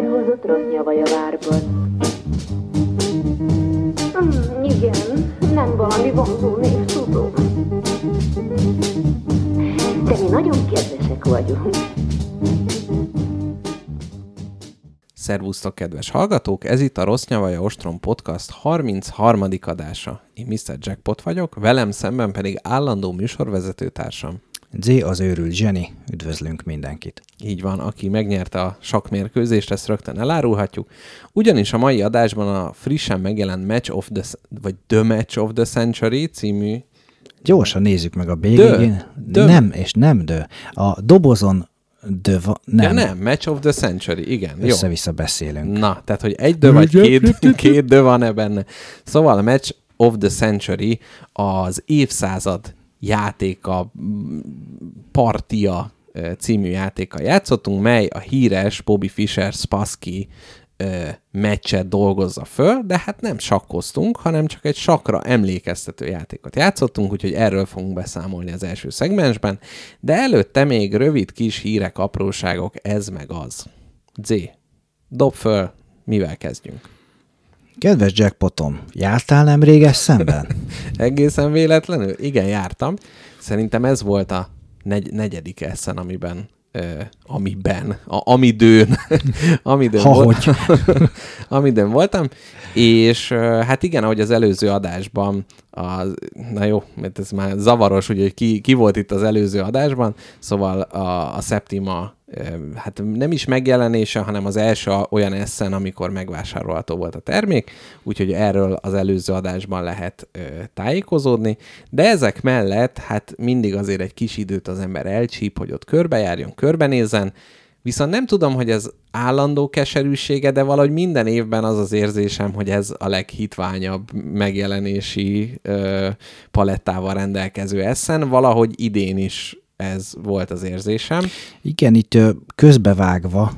herhozott rossz nyavaj a várban. Mm, igen, nem valami vonzó név, tudom. De mi nagyon kedvesek vagyunk. Szervusztok, kedves hallgatók! Ez itt a Rossz Nyavaja Ostrom Podcast 33. adása. Én Mr. Jackpot vagyok, velem szemben pedig állandó műsorvezetőtársam. Z az őrült Jenny, üdvözlünk mindenkit. Így van, aki megnyerte a sakmérkőzést, ezt rögtön elárulhatjuk. Ugyanis a mai adásban a frissen megjelent Match of the, vagy The Match of the Century című Gyorsan nézzük meg a végén. Dö. Nem, és nem dö. A dobozon dö, va- nem. Ja, nem, Match of the Century, igen. Jó. Össze-vissza beszélünk. Na, tehát, hogy egy dö vagy két, két dö van-e benne. Szóval a Match of the Century az évszázad játéka, partia című játéka játszottunk, mely a híres Bobby Fischer Spassky meccset dolgozza föl, de hát nem sakkoztunk, hanem csak egy sakra emlékeztető játékot játszottunk, úgyhogy erről fogunk beszámolni az első szegmensben, de előtte még rövid kis hírek, apróságok, ez meg az. Z, dob föl, mivel kezdjünk? Kedves Jackpotom, jártál nem réges szemben? Egészen véletlenül? Igen, jártam. Szerintem ez volt a negy- negyedik eszen, amiben Ö, amiben, a, amidőn, amidőn, Ha volt- amidőn voltam, és ö, hát igen, ahogy az előző adásban, a, na jó, mert ez már zavaros, ugye, hogy ki, ki volt itt az előző adásban, szóval a, a Septima hát nem is megjelenése, hanem az első olyan eszen, amikor megvásárolható volt a termék, úgyhogy erről az előző adásban lehet tájékozódni, de ezek mellett hát mindig azért egy kis időt az ember elcsíp, hogy ott körbejárjon, körbenézzen, Viszont nem tudom, hogy ez állandó keserűsége, de valahogy minden évben az az érzésem, hogy ez a leghitványabb megjelenési ö, palettával rendelkező eszen. Valahogy idén is ez volt az érzésem. Igen, itt közbevágva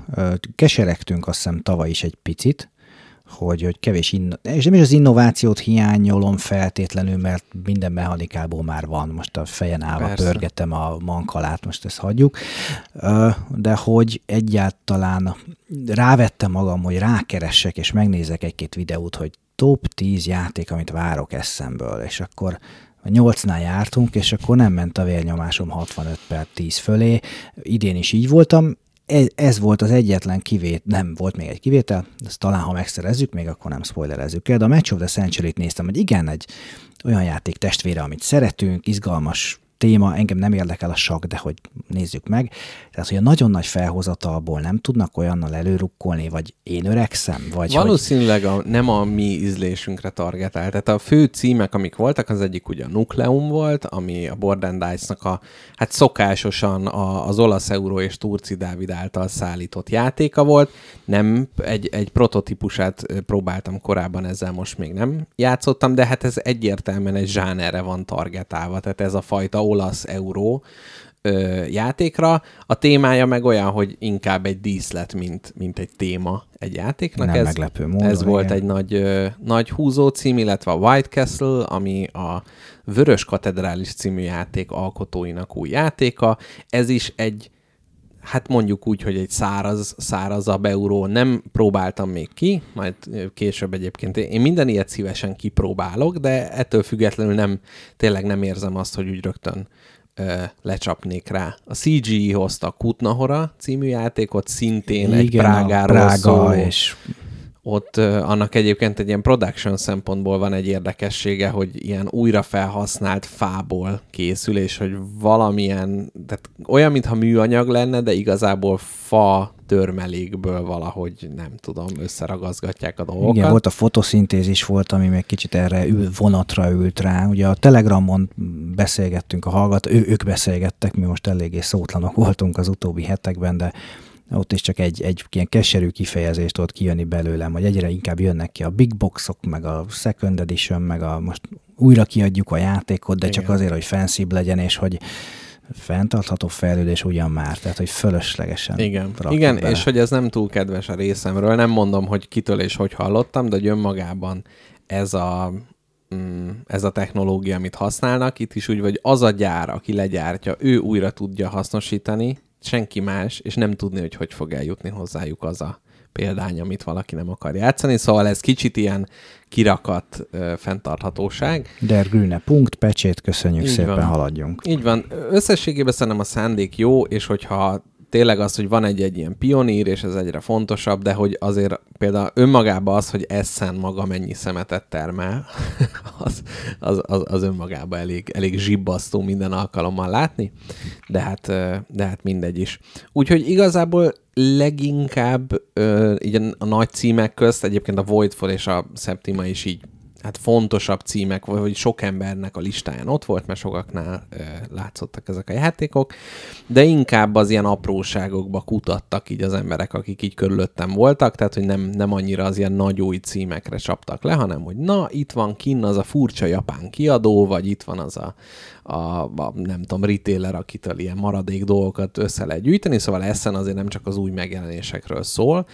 keseregtünk azt hiszem tavaly is egy picit, hogy, hogy kevés, inno- és nem is az innovációt hiányolom feltétlenül, mert minden mechanikából már van, most a fejen állva Persze. pörgetem a mankalát, most ezt hagyjuk, de hogy egyáltalán rávettem magam, hogy rákeressek, és megnézek egy-két videót, hogy top 10 játék, amit várok eszemből, és akkor a nyolcnál jártunk, és akkor nem ment a vérnyomásom 65 per 10 fölé. Idén is így voltam. Ez, ez volt az egyetlen kivét, nem volt még egy kivétel, ezt talán ha megszerezzük, még akkor nem spoilerezzük el, de a Match of the Century-t néztem, hogy igen, egy olyan játék testvére, amit szeretünk, izgalmas téma, engem nem érdekel a sak, de hogy nézzük meg. Tehát, hogy a nagyon nagy felhozatalból nem tudnak olyannal előrukkolni, vagy én öregszem, vagy hogy Valószínűleg a, nem a mi ízlésünkre targetál. Tehát a fő címek, amik voltak, az egyik ugye a Nucleum volt, ami a Borderlands-nak a, hát szokásosan a, az olasz euró és Turci Dávid által szállított játéka volt. Nem, egy, egy prototípusát próbáltam korábban, ezzel most még nem játszottam, de hát ez egyértelműen egy zsánerre van targetálva, tehát ez a fajta olasz euró ö, játékra. A témája meg olyan, hogy inkább egy díszlet, mint, mint egy téma egy játéknak. Nem ez, meglepő módon, Ez volt igen. egy nagy, ö, nagy húzó cím, illetve a White Castle, ami a Vörös Katedrális című játék alkotóinak új játéka. Ez is egy hát mondjuk úgy, hogy egy száraz, szárazabb euró nem próbáltam még ki, majd később egyébként én minden ilyet szívesen kipróbálok, de ettől függetlenül nem, tényleg nem érzem azt, hogy úgy rögtön ö, lecsapnék rá. A CGI hozta a Kutnahora című játékot, szintén egy igen, a Prágáról Prága, szóló, és ott ö, annak egyébként egy ilyen production szempontból van egy érdekessége, hogy ilyen újra felhasznált fából készül, és hogy valamilyen, tehát olyan, mintha műanyag lenne, de igazából fa törmelékből valahogy, nem tudom, összeragazgatják a dolgokat. Igen, volt a fotoszintézis volt, ami még kicsit erre ül, vonatra ült rá. Ugye a Telegramon beszélgettünk a hallgató, ő, ők beszélgettek, mi most eléggé szótlanok voltunk az utóbbi hetekben, de ott is csak egy, egy ilyen keserű kifejezést ott kijönni belőlem, hogy egyre inkább jönnek ki a big boxok, meg a second edition, meg a most újra kiadjuk a játékot, de csak Igen. azért, hogy fancybb legyen, és hogy fenntartható fejlődés ugyan már, tehát hogy fölöslegesen Igen, Igen bele. és hogy ez nem túl kedves a részemről, nem mondom, hogy kitől és hogy hallottam, de hogy önmagában ez a, mm, ez a technológia, amit használnak, itt is úgy, hogy az a gyár, aki legyártja, ő újra tudja hasznosítani, senki más, és nem tudni, hogy hogy fog eljutni hozzájuk az a példány, amit valaki nem akar játszani, szóval ez kicsit ilyen kirakat ö, fenntarthatóság. Der Grüne punkt, pecsét, köszönjük Így szépen, van. haladjunk. Így van. Összességében szerintem a szándék jó, és hogyha tényleg az, hogy van egy-egy ilyen pionír, és ez egyre fontosabb, de hogy azért például önmagában az, hogy Essen maga mennyi szemetet termel, az, az, az, az önmagában elég, elég zsibbasztó minden alkalommal látni, de hát, de hát mindegy is. Úgyhogy igazából leginkább ö, így a, a nagy címek közt, egyébként a Voidfall és a Septima is így hát fontosabb címek, vagy hogy sok embernek a listáján ott volt, mert sokaknál ö, látszottak ezek a játékok, de inkább az ilyen apróságokba kutattak így az emberek, akik így körülöttem voltak, tehát hogy nem, nem annyira az ilyen nagy új címekre csaptak le, hanem hogy na, itt van kinn az a furcsa japán kiadó, vagy itt van az a, a, a nem tudom, retailer, akitől ilyen maradék dolgokat össze lehet gyűjteni, szóval Essen azért nem csak az új megjelenésekről szól,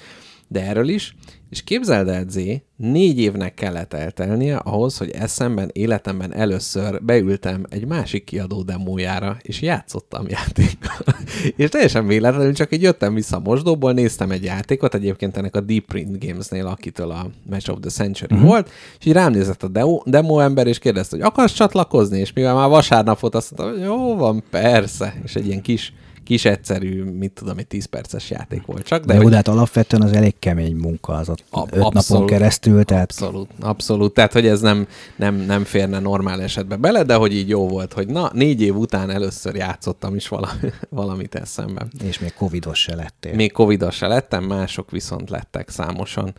de erről is. És képzeld el, Zé, négy évnek kellett eltelnie ahhoz, hogy eszemben, életemben először beültem egy másik kiadó demójára, és játszottam játékkal. és teljesen véletlenül csak így jöttem vissza a mosdóból, néztem egy játékot, egyébként ennek a Deep Print Games-nél, akitől a Match of the Century uh-huh. volt, és így rám nézett a demo, demo ember, és kérdezte, hogy akarsz csatlakozni, és mivel már vasárnap volt, azt mondta, hogy jó van, persze, és egy ilyen kis kis egyszerű, mit tudom, egy 10 perces játék volt csak. De, de de hát alapvetően az elég kemény munka az ott A- öt napon abszolút. keresztül, tehát Abszolút, abszolút. Tehát, hogy ez nem, nem, nem férne normál esetben bele, de hogy így jó volt, hogy na, négy év után először játszottam is vala, valamit eszemben. és még covidos se lettél. Még covidos se lettem, mások viszont lettek számosan.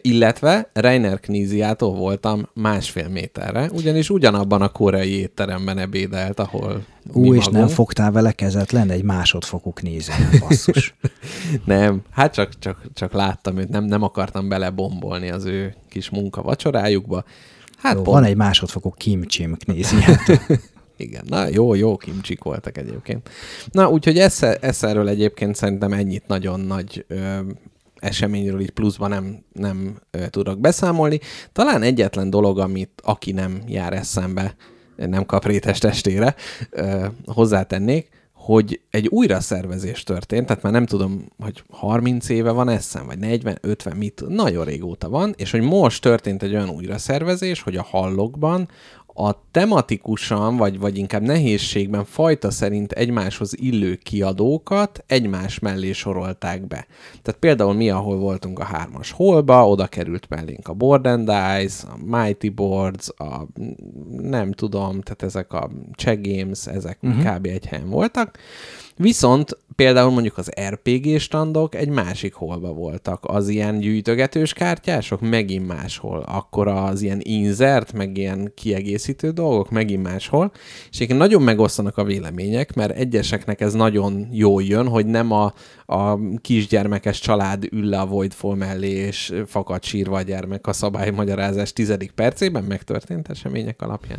Illetve Reiner Kníziától voltam másfél méterre, ugyanis ugyanabban a koreai étteremben ebédelt, ahol mi Ú, és nem magunk. fogtál vele kezet lenni egy másodfokú knízén, basszus. Nem, hát csak, csak, csak láttam őt, nem, nem akartam belebombolni az ő kis munka vacsorájukba. Hát Jó, pont, van egy másodfokú kimcsim kníziát. Igen, na jó, jó kimcsik voltak egyébként. Na, úgyhogy esze, eszerről egyébként szerintem ennyit nagyon nagy ö, eseményről így pluszban nem, nem tudok beszámolni. Talán egyetlen dolog, amit aki nem jár eszembe, nem kap rétes testére, hozzátennék, hogy egy újraszervezés történt, tehát már nem tudom, hogy 30 éve van eszem, vagy 40, 50, mit, nagyon régóta van, és hogy most történt egy olyan újraszervezés, hogy a hallokban a tematikusan, vagy, vagy inkább nehézségben fajta szerint egymáshoz illő kiadókat egymás mellé sorolták be. Tehát például mi, ahol voltunk a hármas holba, oda került mellénk a Board and Dice, a Mighty Boards, a nem tudom, tehát ezek a Czech Games, ezek uh-huh. kb. egy helyen voltak. Viszont például mondjuk az RPG standok egy másik holba voltak. Az ilyen gyűjtögetős kártyások megint máshol. Akkor az ilyen insert, meg ilyen kiegészítő dolgok megint máshol. És egyébként nagyon megosztanak a vélemények, mert egyeseknek ez nagyon jól jön, hogy nem a, a kisgyermekes család ül le a Voidfall mellé, és fakad sírva a gyermek a szabálymagyarázás tizedik percében megtörtént események alapján.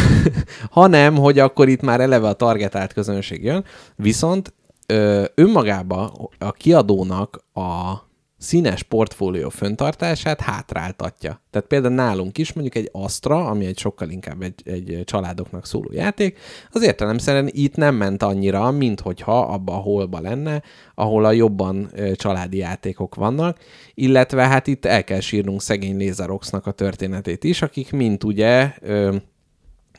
hanem, hogy akkor itt már eleve a targetált közönség jön, viszont ö, önmagába a kiadónak a színes portfólió föntartását hátráltatja. Tehát például nálunk is mondjuk egy Astra, ami egy sokkal inkább egy, egy családoknak szóló játék, az értelemszerűen itt nem ment annyira, mint hogyha abba a holba lenne, ahol a jobban családi játékok vannak, illetve hát itt el kell sírnunk szegény Laseroxnak a történetét is, akik mint ugye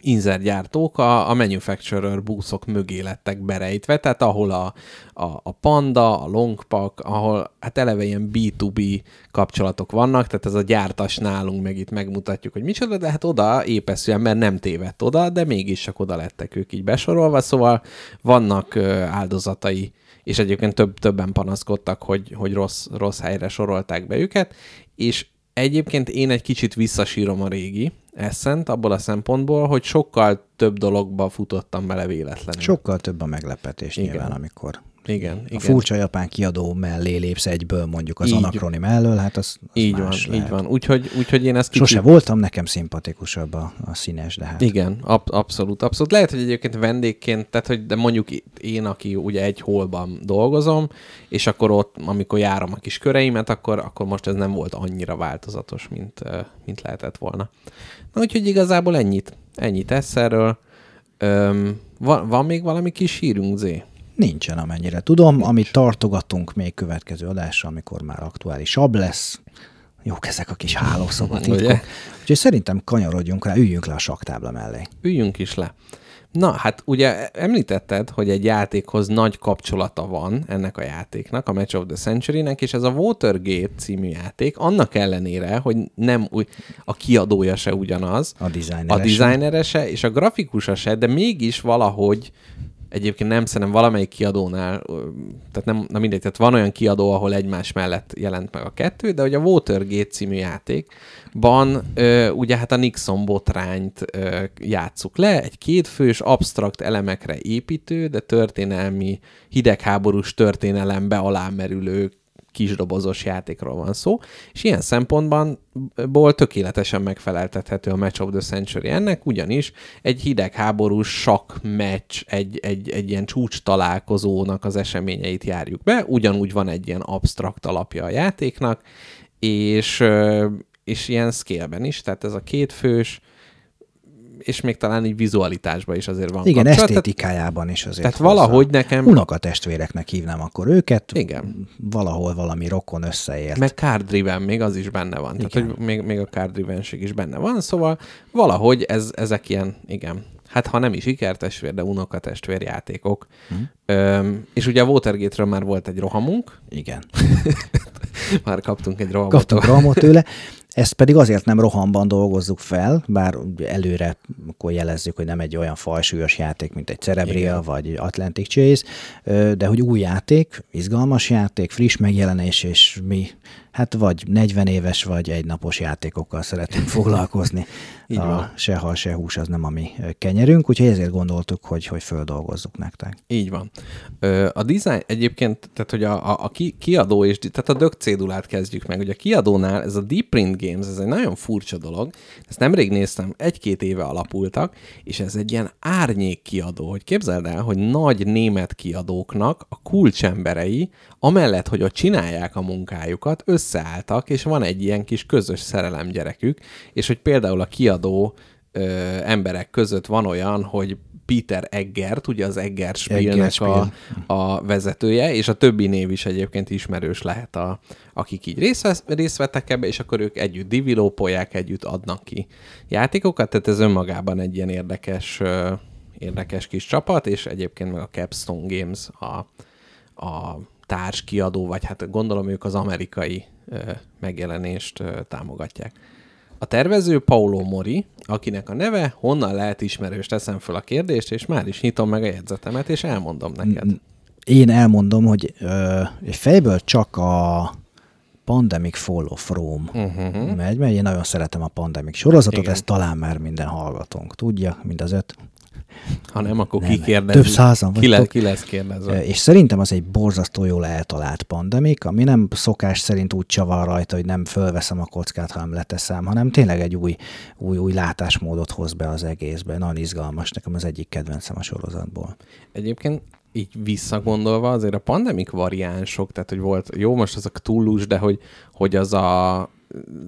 inzergyártók a, a manufacturer búszok mögé lettek berejtve, tehát ahol a, a, a Panda, a Longpak, ahol hát eleve ilyen B2B kapcsolatok vannak, tehát ez a gyártas nálunk meg itt megmutatjuk, hogy micsoda, de hát oda épeszűen, mert nem tévedt oda, de mégis csak oda lettek ők így besorolva, szóval vannak áldozatai és egyébként több, többen panaszkodtak, hogy, hogy rossz, rossz helyre sorolták be őket, és egyébként én egy kicsit visszasírom a régi eszent abból a szempontból, hogy sokkal több dologba futottam bele véletlenül. Sokkal több a meglepetés Igen. nyilván, amikor Igen, a igen. furcsa japán kiadó mellé lépsz egyből mondjuk az Így. anakronim mellől, hát az, az Így van, más így lehet. van. Úgyhogy, úgyhogy én ezt kicsit... Sose voltam, nekem szimpatikusabb a, a színes, de hát Igen, ab- abszolút, abszolút. Lehet, hogy egyébként vendégként, tehát hogy de mondjuk én, aki ugye egy holban dolgozom, és akkor ott, amikor járom a kis köreimet, akkor, akkor most ez nem volt annyira változatos, mint, mint lehetett volna. Na úgyhogy igazából ennyit, ennyit eszerről. Öm, van, van még valami kis hírünk, Zé? Nincsen, amennyire tudom. Amit tartogatunk még következő adásra, amikor már aktuálisabb lesz. Jók ezek a kis hálószobatitkok. Úgyhogy szerintem kanyarodjunk rá, üljünk le a saktábla mellé. Üljünk is le. Na, hát ugye említetted, hogy egy játékhoz nagy kapcsolata van ennek a játéknak, a Match of the Century-nek, és ez a Watergate című játék, annak ellenére, hogy nem úgy, a kiadója se ugyanaz, A designer. a designere se, és a grafikusa se, de mégis valahogy egyébként nem szerintem valamelyik kiadónál, tehát nem, na mindegy, tehát van olyan kiadó, ahol egymás mellett jelent meg a kettő, de hogy a Watergate című játékban ö, ugye hát a Nixon botrányt ö, játsszuk le, egy kétfős, absztrakt elemekre építő, de történelmi, hidegháborús történelembe alámerülő kisdobozos játékról van szó, és ilyen szempontban ból tökéletesen megfeleltethető a Match of the Century. Ennek, ugyanis egy hidegháborús sakk meccs, egy, egy, egy ilyen csúcs találkozónak az eseményeit járjuk be, ugyanúgy van egy ilyen absztrakt alapja a játéknak, és, és ilyen scale is, tehát ez a kétfős, és még talán így vizualitásban is azért van Igen, kapcsolat. Tehát- esztétikájában is azért. Tehát valahogy nekem... Unokatestvéreknek hívnám akkor őket. Igen. Valahol valami rokon összeért. Meg card driven még az is benne van. Tehát, Igen. hogy még, még a card drivenség is benne van, szóval valahogy ez, ezek ilyen, igen, hát ha nem is ikertestvér, de unokatestvér játékok. Öm, és ugye a Watergate-ről már volt egy rohamunk, Igen. már kaptunk egy rohamot. Kaptunk rohamot tőle. Ezt pedig azért nem rohamban dolgozzuk fel, bár előre akkor jelezzük, hogy nem egy olyan fajsúlyos játék, mint egy Cerebria Igen. vagy Atlantic Chase, de hogy új játék, izgalmas játék, friss megjelenés, és mi hát vagy 40 éves, vagy egy napos játékokkal szeretünk foglalkozni. Így van. a se hal, se hús az nem a mi kenyerünk, úgyhogy ezért gondoltuk, hogy, hogy földolgozzuk nektek. Így van. A design egyébként, tehát hogy a, a, a ki, kiadó és, tehát a dög cédulát kezdjük meg, hogy a kiadónál ez a Deep Print Games, ez egy nagyon furcsa dolog, ezt nemrég néztem, egy-két éve alapultak, és ez egy ilyen árnyék kiadó, hogy képzeld el, hogy nagy német kiadóknak a kulcsemberei, amellett, hogy ott csinálják a munkájukat, összeálltak, és van egy ilyen kis közös szerelem gyerekük, és hogy például a kiadó ö, emberek között van olyan, hogy Peter Eggert, ugye az Egger Spielnek a, a vezetője, és a többi név is egyébként ismerős lehet, a, akik így részt, vesz, részt vettek ebbe, és akkor ők együtt developolják, együtt adnak ki játékokat, tehát ez önmagában egy ilyen érdekes, érdekes kis csapat, és egyébként meg a Capstone Games a, a társ kiadó, vagy hát gondolom ők az amerikai megjelenést támogatják. A tervező Paulo Mori, akinek a neve honnan lehet ismerős, teszem föl a kérdést, és már is nyitom meg a jegyzetemet, és elmondom neked. Én elmondom, hogy ö, fejből csak a Pandemic Fall of Rome uh-huh. megy, mert én nagyon szeretem a Pandemic sorozatot, Igen. ezt talán már minden hallgatónk tudja, mind az öt. Ha nem, akkor Nem, kikérdez. több százan ki, le, ki lesz kérdezve. És szerintem az egy borzasztó jól eltalált pandemik, ami nem szokás szerint úgy csavar rajta, hogy nem fölveszem a kockát, hanem leteszem, hanem tényleg egy új, új, új látásmódot hoz be az egészbe. Nagyon izgalmas, nekem az egyik kedvencem a sorozatból. Egyébként így visszagondolva azért a pandemik variánsok, tehát hogy volt, jó, most azok túlus, de hogy, hogy az a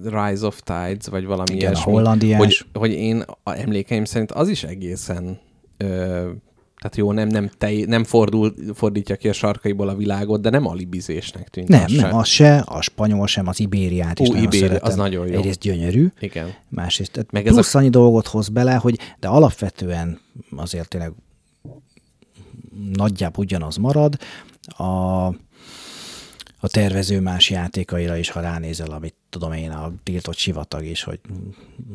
Rise of Tides, vagy valami Igen, a ilyesmi, hogy, hogy én a emlékeim szerint az is egészen ö, tehát jó, nem, nem, te, nem fordul, fordítja ki a sarkaiból a világot, de nem alibizésnek tűnt. Nem, az nem, se. az se, a spanyol sem, az Ibériát is Ú, nagyon szeretem. az nagyon jó. Egyrészt gyönyörű, Igen. másrészt tehát Meg Meg ez a- plusz annyi dolgot hoz bele, hogy de alapvetően azért tényleg nagyjából ugyanaz marad. A, a tervező más játékaira is, ha ránézel, amit tudom én, a tiltott sivatag is, hogy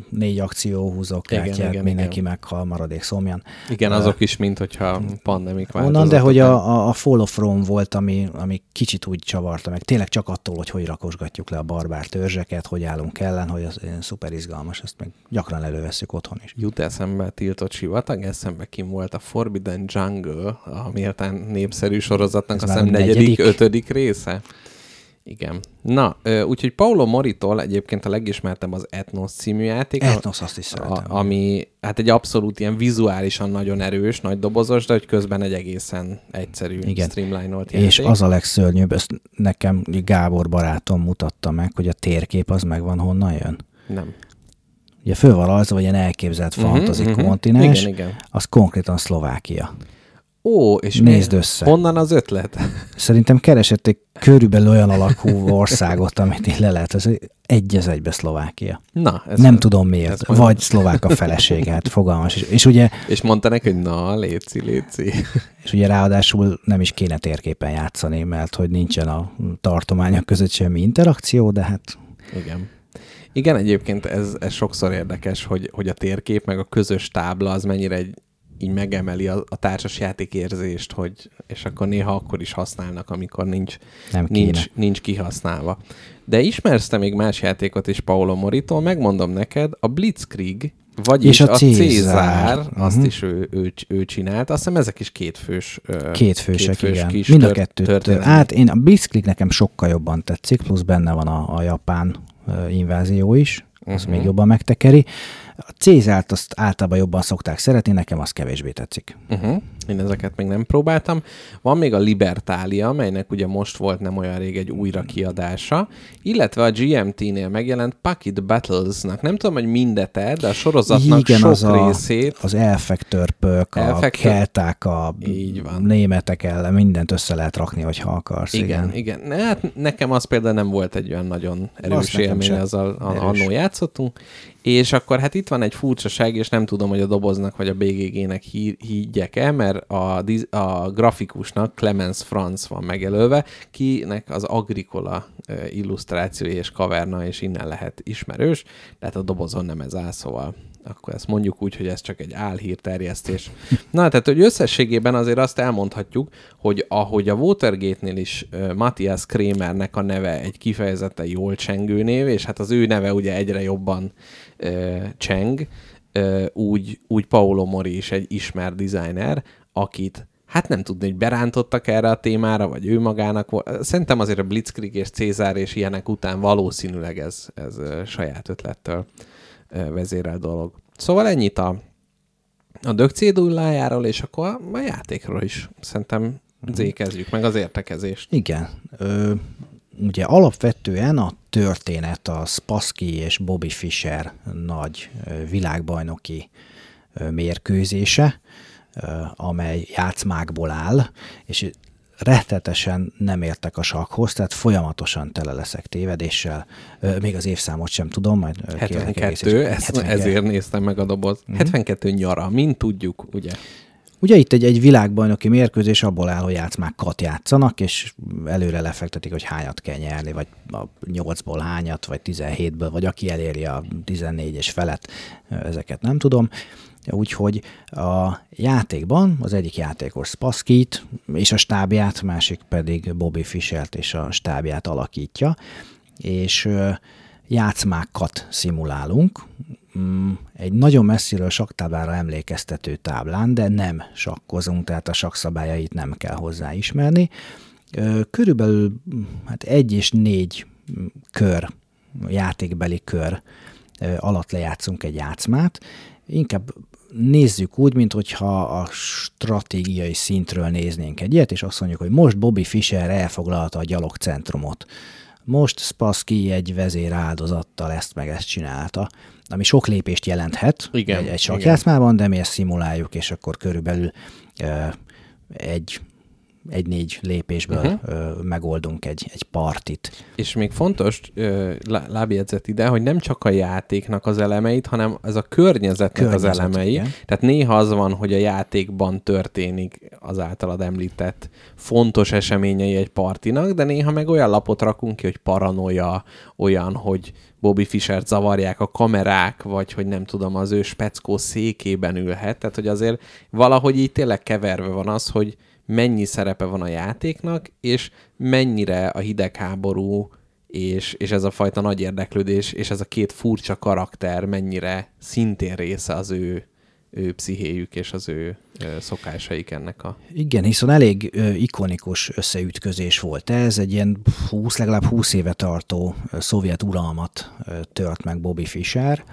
négy akció húzok, Igen, kártyát, igen, mindenki igen. meghal, maradék szomjan. Igen, azok is, mint hogyha pandemik Onnan, de hogy a, a, Fall of Rome volt, ami, ami kicsit úgy csavarta meg. Tényleg csak attól, hogy hogy rakosgatjuk le a barbár törzseket, hogy állunk ellen, hogy az szuper izgalmas, ezt meg gyakran előveszünk otthon is. Jut eszembe a tiltott sivatag, eszembe kim volt a Forbidden Jungle, a méltán népszerű sorozatnak, Ez azt hiszem negyedik? ötödik része. Igen. Na, úgyhogy Paulo Moritól egyébként a legismertebb az Ethnos című játék. Ethnos azt is szeretem. a, ami hát egy abszolút ilyen vizuálisan nagyon erős, nagy dobozos, de hogy közben egy egészen egyszerű, Igen. streamline-olt játék. És az a legszörnyűbb, ezt nekem Gábor barátom mutatta meg, hogy a térkép az megvan, honnan jön. Nem. Ugye föl van rajzolva, vagy ilyen elképzelt Mhm, fantasy mhm. kontinens, Igen, igen. az konkrétan Szlovákia. Ó, és Nézd mi- össze. Honnan az ötlet? Szerintem keresett egy körülbelül olyan alakú országot, amit így le lehet. Ez egy az egybe Szlovákia. Na, ez Nem tudom miért. ez Vagy szlovák a felesége, hát fogalmas. És, és, ugye, És mondta neki, hogy na, léci, léci. és ugye ráadásul nem is kéne térképen játszani, mert hogy nincsen a tartományok között semmi interakció, de hát Igen. Igen, egyébként ez, ez sokszor érdekes, hogy, hogy a térkép meg a közös tábla az mennyire egy, így megemeli a, a társasjáték érzést, hogy, és akkor néha akkor is használnak, amikor nincs, nem kéne. nincs, nincs kihasználva. De ismersz te még más játékot is Paolo Moritól, megmondom neked, a Blitzkrieg, vagyis És a a Cézár. Cézár, azt Mhm. is ő, ő, ő csinált. Azt hiszem ezek is kétfős, Kétfősek, kétfős igen. kis Mind a kettőt. történelmi. Hát én a Blitzkrieg nekem sokkal jobban tetszik, plusz benne van a, a japán invázió is, az Mhm. még jobban megtekeri. A Cézárt azt általában jobban szokták szeretni, nekem az kevésbé tetszik. Uh-huh. Én ezeket még nem próbáltam. Van még a Libertália, melynek ugye most volt nem olyan rég egy újra kiadása, illetve a GMT-nél megjelent Pocket Battlesnak. Nem tudom, hogy mindet de a sorozatnak Igen, sok az a- részét. Az elfek törpök, a Elfek kelták, a Így van. németek ellen, mindent össze lehet rakni, hogyha akarsz. Igen, igen. Ne, hát nekem az például nem volt egy olyan nagyon erős élmény, azzal a- Erős. annó játszottunk. És akkor hát itt van egy furcsaság, és nem tudom, hogy a doboznak vagy a BGG-nek higgyek-e, mert a, a grafikusnak Clemens Franz van megelőve, kinek az Agricola ö, illusztrációja és kaverna, és innen lehet ismerős, tehát a dobozon nem ez áll, szóval akkor ezt mondjuk úgy, hogy ez csak egy álhírterjesztés. Na, tehát, hogy összességében azért azt elmondhatjuk, hogy ahogy a Watergate-nél is uh, Matthias Kramernek a neve egy kifejezetten jól csengő név, és hát az ő neve ugye egyre jobban uh, cseng, uh, úgy, úgy Paolo Mori is egy ismert designer, akit hát nem tudni, hogy berántottak erre a témára, vagy ő magának. Szerintem azért a Blitzkrieg és Cézár és ilyenek után valószínűleg ez, ez saját ötlettől vezérel dolog. Szóval ennyit a, a dög cédullájáról, és akkor a, a játékról is. Szerintem zékezzük meg az értekezést. Igen. Ö, ugye alapvetően a történet a Spassky és Bobby Fischer nagy világbajnoki mérkőzése, amely játszmákból áll, és rettetesen nem értek a sakhoz, tehát folyamatosan tele leszek tévedéssel. Még az évszámot sem tudom, majd ö, kérlek 72, egészítsd. ezt, 72. ezért néztem meg a doboz. Mhm. 72 nyara, mint tudjuk, ugye? Ugye itt egy, egy világbajnoki mérkőzés abból áll, hogy játszmákat játszanak, és előre lefektetik, hogy hányat kell nyerni, vagy a 8-ból hányat, vagy 17-ből, vagy aki eléri a 14-es felet, ezeket nem tudom. Úgyhogy a játékban az egyik játékos Spaskit és a stábját, másik pedig Bobby Fischert és a stábját alakítja, és játszmákat szimulálunk, Mm, egy nagyon messziről saktáblára emlékeztető táblán, de nem sakkozunk, tehát a sakszabályait nem kell hozzá ismerni. Körülbelül hát egy és négy kör, játékbeli kör alatt lejátszunk egy játszmát. Inkább nézzük úgy, mint hogyha a stratégiai szintről néznénk egy ilyet, és azt mondjuk, hogy most Bobby Fischer elfoglalta a gyalogcentrumot. Most Spassky egy vezér áldozattal ezt meg ezt csinálta, ami sok lépést jelenthet Igen, egy, egy sakjátszmában, de mi ezt szimuláljuk, és akkor körülbelül ö, egy egy-négy lépésből uh-huh. megoldunk egy, egy partit. És még fontos lábjegyzet ide, hogy nem csak a játéknak az elemeit, hanem ez a környezetnek Környezet, az elemei. igen. Tehát néha az van, hogy a játékban történik az általad említett fontos eseményei egy partinak, de néha meg olyan lapot rakunk ki, hogy paranoia, olyan, hogy Bobby Fischert zavarják a kamerák, vagy hogy nem tudom, az ő speckó székében ülhet. Tehát, hogy azért valahogy így tényleg keverve van az, hogy mennyi szerepe van a játéknak, és mennyire a hidegháború és, és ez a fajta nagy érdeklődés, és ez a két furcsa karakter mennyire szintén része az ő, ő pszichéjük és az ő szokásaik ennek a... Igen, hiszen elég ö, ikonikus összeütközés volt ez, egy ilyen 20, legalább 20 éve tartó szovjet uralmat ö, tört meg Bobby Fischer,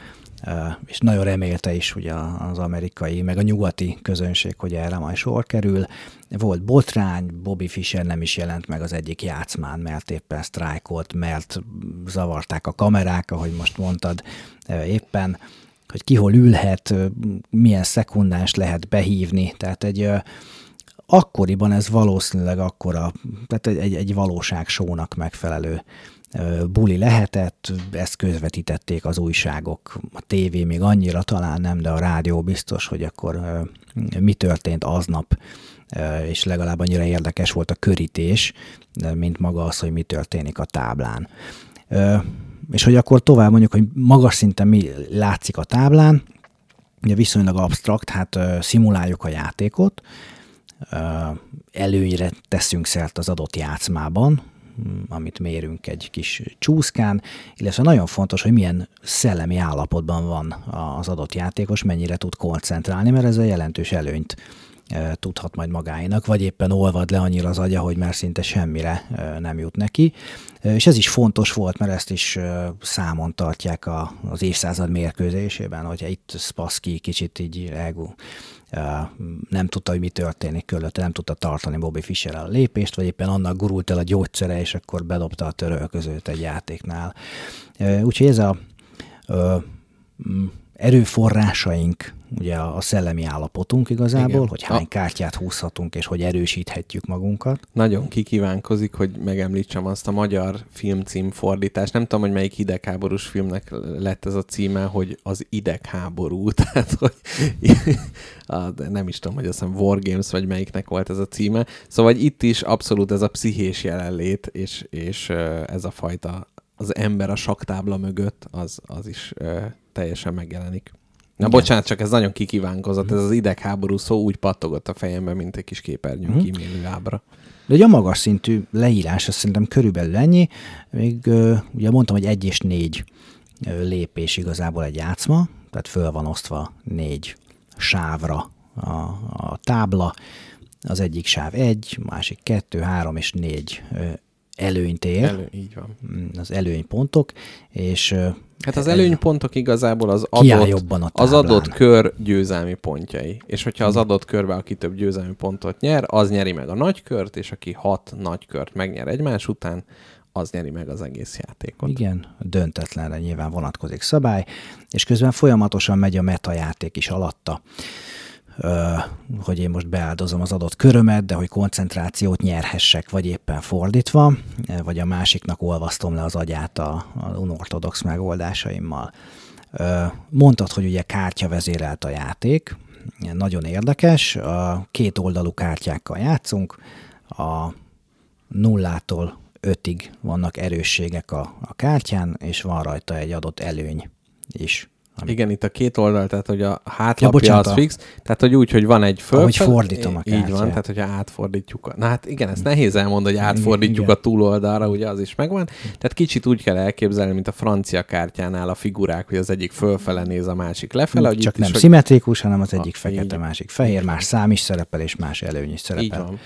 és nagyon remélte is ugye az amerikai, meg a nyugati közönség, hogy erre majd sor kerül. Volt botrány, Bobby Fischer nem is jelent meg az egyik játszmán, mert éppen sztrájkolt, mert zavarták a kamerák, ahogy most mondtad éppen, hogy ki hol ülhet, milyen szekundás lehet behívni, tehát egy akkoriban ez valószínűleg akkora, tehát egy, egy valóságsónak megfelelő buli lehetett, ezt közvetítették az újságok, a tévé még annyira talán nem, de a rádió biztos, hogy akkor mi történt aznap, és legalább annyira érdekes volt a körítés, mint maga az, hogy mi történik a táblán. És hogy akkor tovább mondjuk, hogy magas szinten mi látszik a táblán, ugye viszonylag absztrakt, hát szimuláljuk a játékot, előnyre teszünk szert az adott játszmában, amit mérünk egy kis csúszkán, illetve nagyon fontos, hogy milyen szellemi állapotban van az adott játékos, mennyire tud koncentrálni, mert ez a jelentős előnyt tudhat majd magáinak, vagy éppen olvad le annyira az agya, hogy már szinte semmire nem jut neki. És ez is fontos volt, mert ezt is számon tartják az évszázad mérkőzésében, hogyha itt Spassky kicsit így ego nem tudta, hogy mi történik körülötte, nem tudta tartani Bobby fischer a lépést, vagy éppen annak gurult el a gyógyszere, és akkor bedobta a törölközőt egy játéknál. Úgyhogy ez a erőforrásaink, ugye a, szellemi állapotunk igazából, Igen. hogy hány a... kártyát húzhatunk, és hogy erősíthetjük magunkat. Nagyon kikívánkozik, hogy megemlítsem azt a magyar filmcím fordítást. Nem tudom, hogy melyik hidegháborús filmnek lett ez a címe, hogy az idegháború. Tehát, hogy nem is tudom, hogy azt hiszem Wargames, vagy melyiknek volt ez a címe. Szóval itt is abszolút ez a pszichés jelenlét, és, és ez a fajta az ember a saktábla mögött, az, az is teljesen megjelenik. Na Igen. bocsánat, csak ez nagyon kikívánkozott, ez az idegháború szó úgy pattogott a fejemben, mint egy kis képernyőn hmm. kímélő ábra. De ugye a magas szintű leírás, azt szerintem körülbelül ennyi. Még ugye mondtam, hogy egy és négy lépés igazából egy játszma, tehát föl van osztva négy sávra a, a tábla. Az egyik sáv egy, másik kettő, három és négy előnyt ér. Elő, így van. Mm, az előnypontok, és Hát az előnypontok igazából az adott, jobban a az adott kör győzelmi pontjai. És hogyha az adott körbe, aki több győzelmi pontot nyer, az nyeri meg a nagy kört, és aki hat nagy kört megnyer egymás után, az nyeri meg az egész játékot. Igen, döntetlenre nyilván vonatkozik szabály, és közben folyamatosan megy a meta játék is alatta hogy én most beáldozom az adott körömet, de hogy koncentrációt nyerhessek, vagy éppen fordítva, vagy a másiknak olvasztom le az agyát a, a unortodox megoldásaimmal. Mondtad, hogy ugye kártya vezérelt a játék, nagyon érdekes, a két oldalú kártyákkal játszunk, a nullától ötig vannak erősségek a, a kártyán, és van rajta egy adott előny is. Ami... Igen, itt a két oldal, tehát hogy a hátlapja ja, az fix, tehát hogy úgy, hogy van egy föl. Hogy fordítom a kártyát. Így van, tehát hogyha átfordítjuk. A... Na hát igen, ezt nehéz elmondani, hogy átfordítjuk igen. a túloldalra, ugye az is megvan. Tehát kicsit úgy kell elképzelni, mint a francia kártyánál a figurák, hogy az egyik fölfele néz, a másik lefele. Hogy Csak nem is, szimmetrikus, hanem az egyik a, fekete, így. másik fehér, más szám is szerepel, és más előny is szerepel.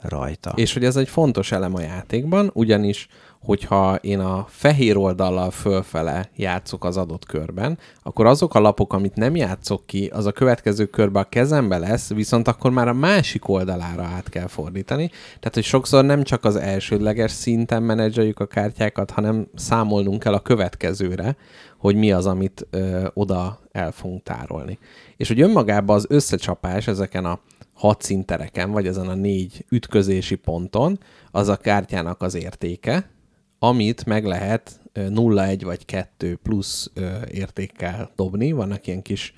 Rajta. És hogy ez egy fontos elem a játékban, ugyanis hogyha én a fehér oldallal fölfele játszok az adott körben, akkor azok a lapok, amit nem játszok ki, az a következő körben a kezembe lesz, viszont akkor már a másik oldalára át kell fordítani. Tehát, hogy sokszor nem csak az elsődleges szinten menedzseljük a kártyákat, hanem számolnunk kell a következőre, hogy mi az, amit ö, oda el fogunk tárolni. És hogy önmagában az összecsapás ezeken a hat szintereken, vagy ezen a négy ütközési ponton, az a kártyának az értéke, amit meg lehet 0-1 vagy 2 plusz értékkel dobni. Vannak ilyen kis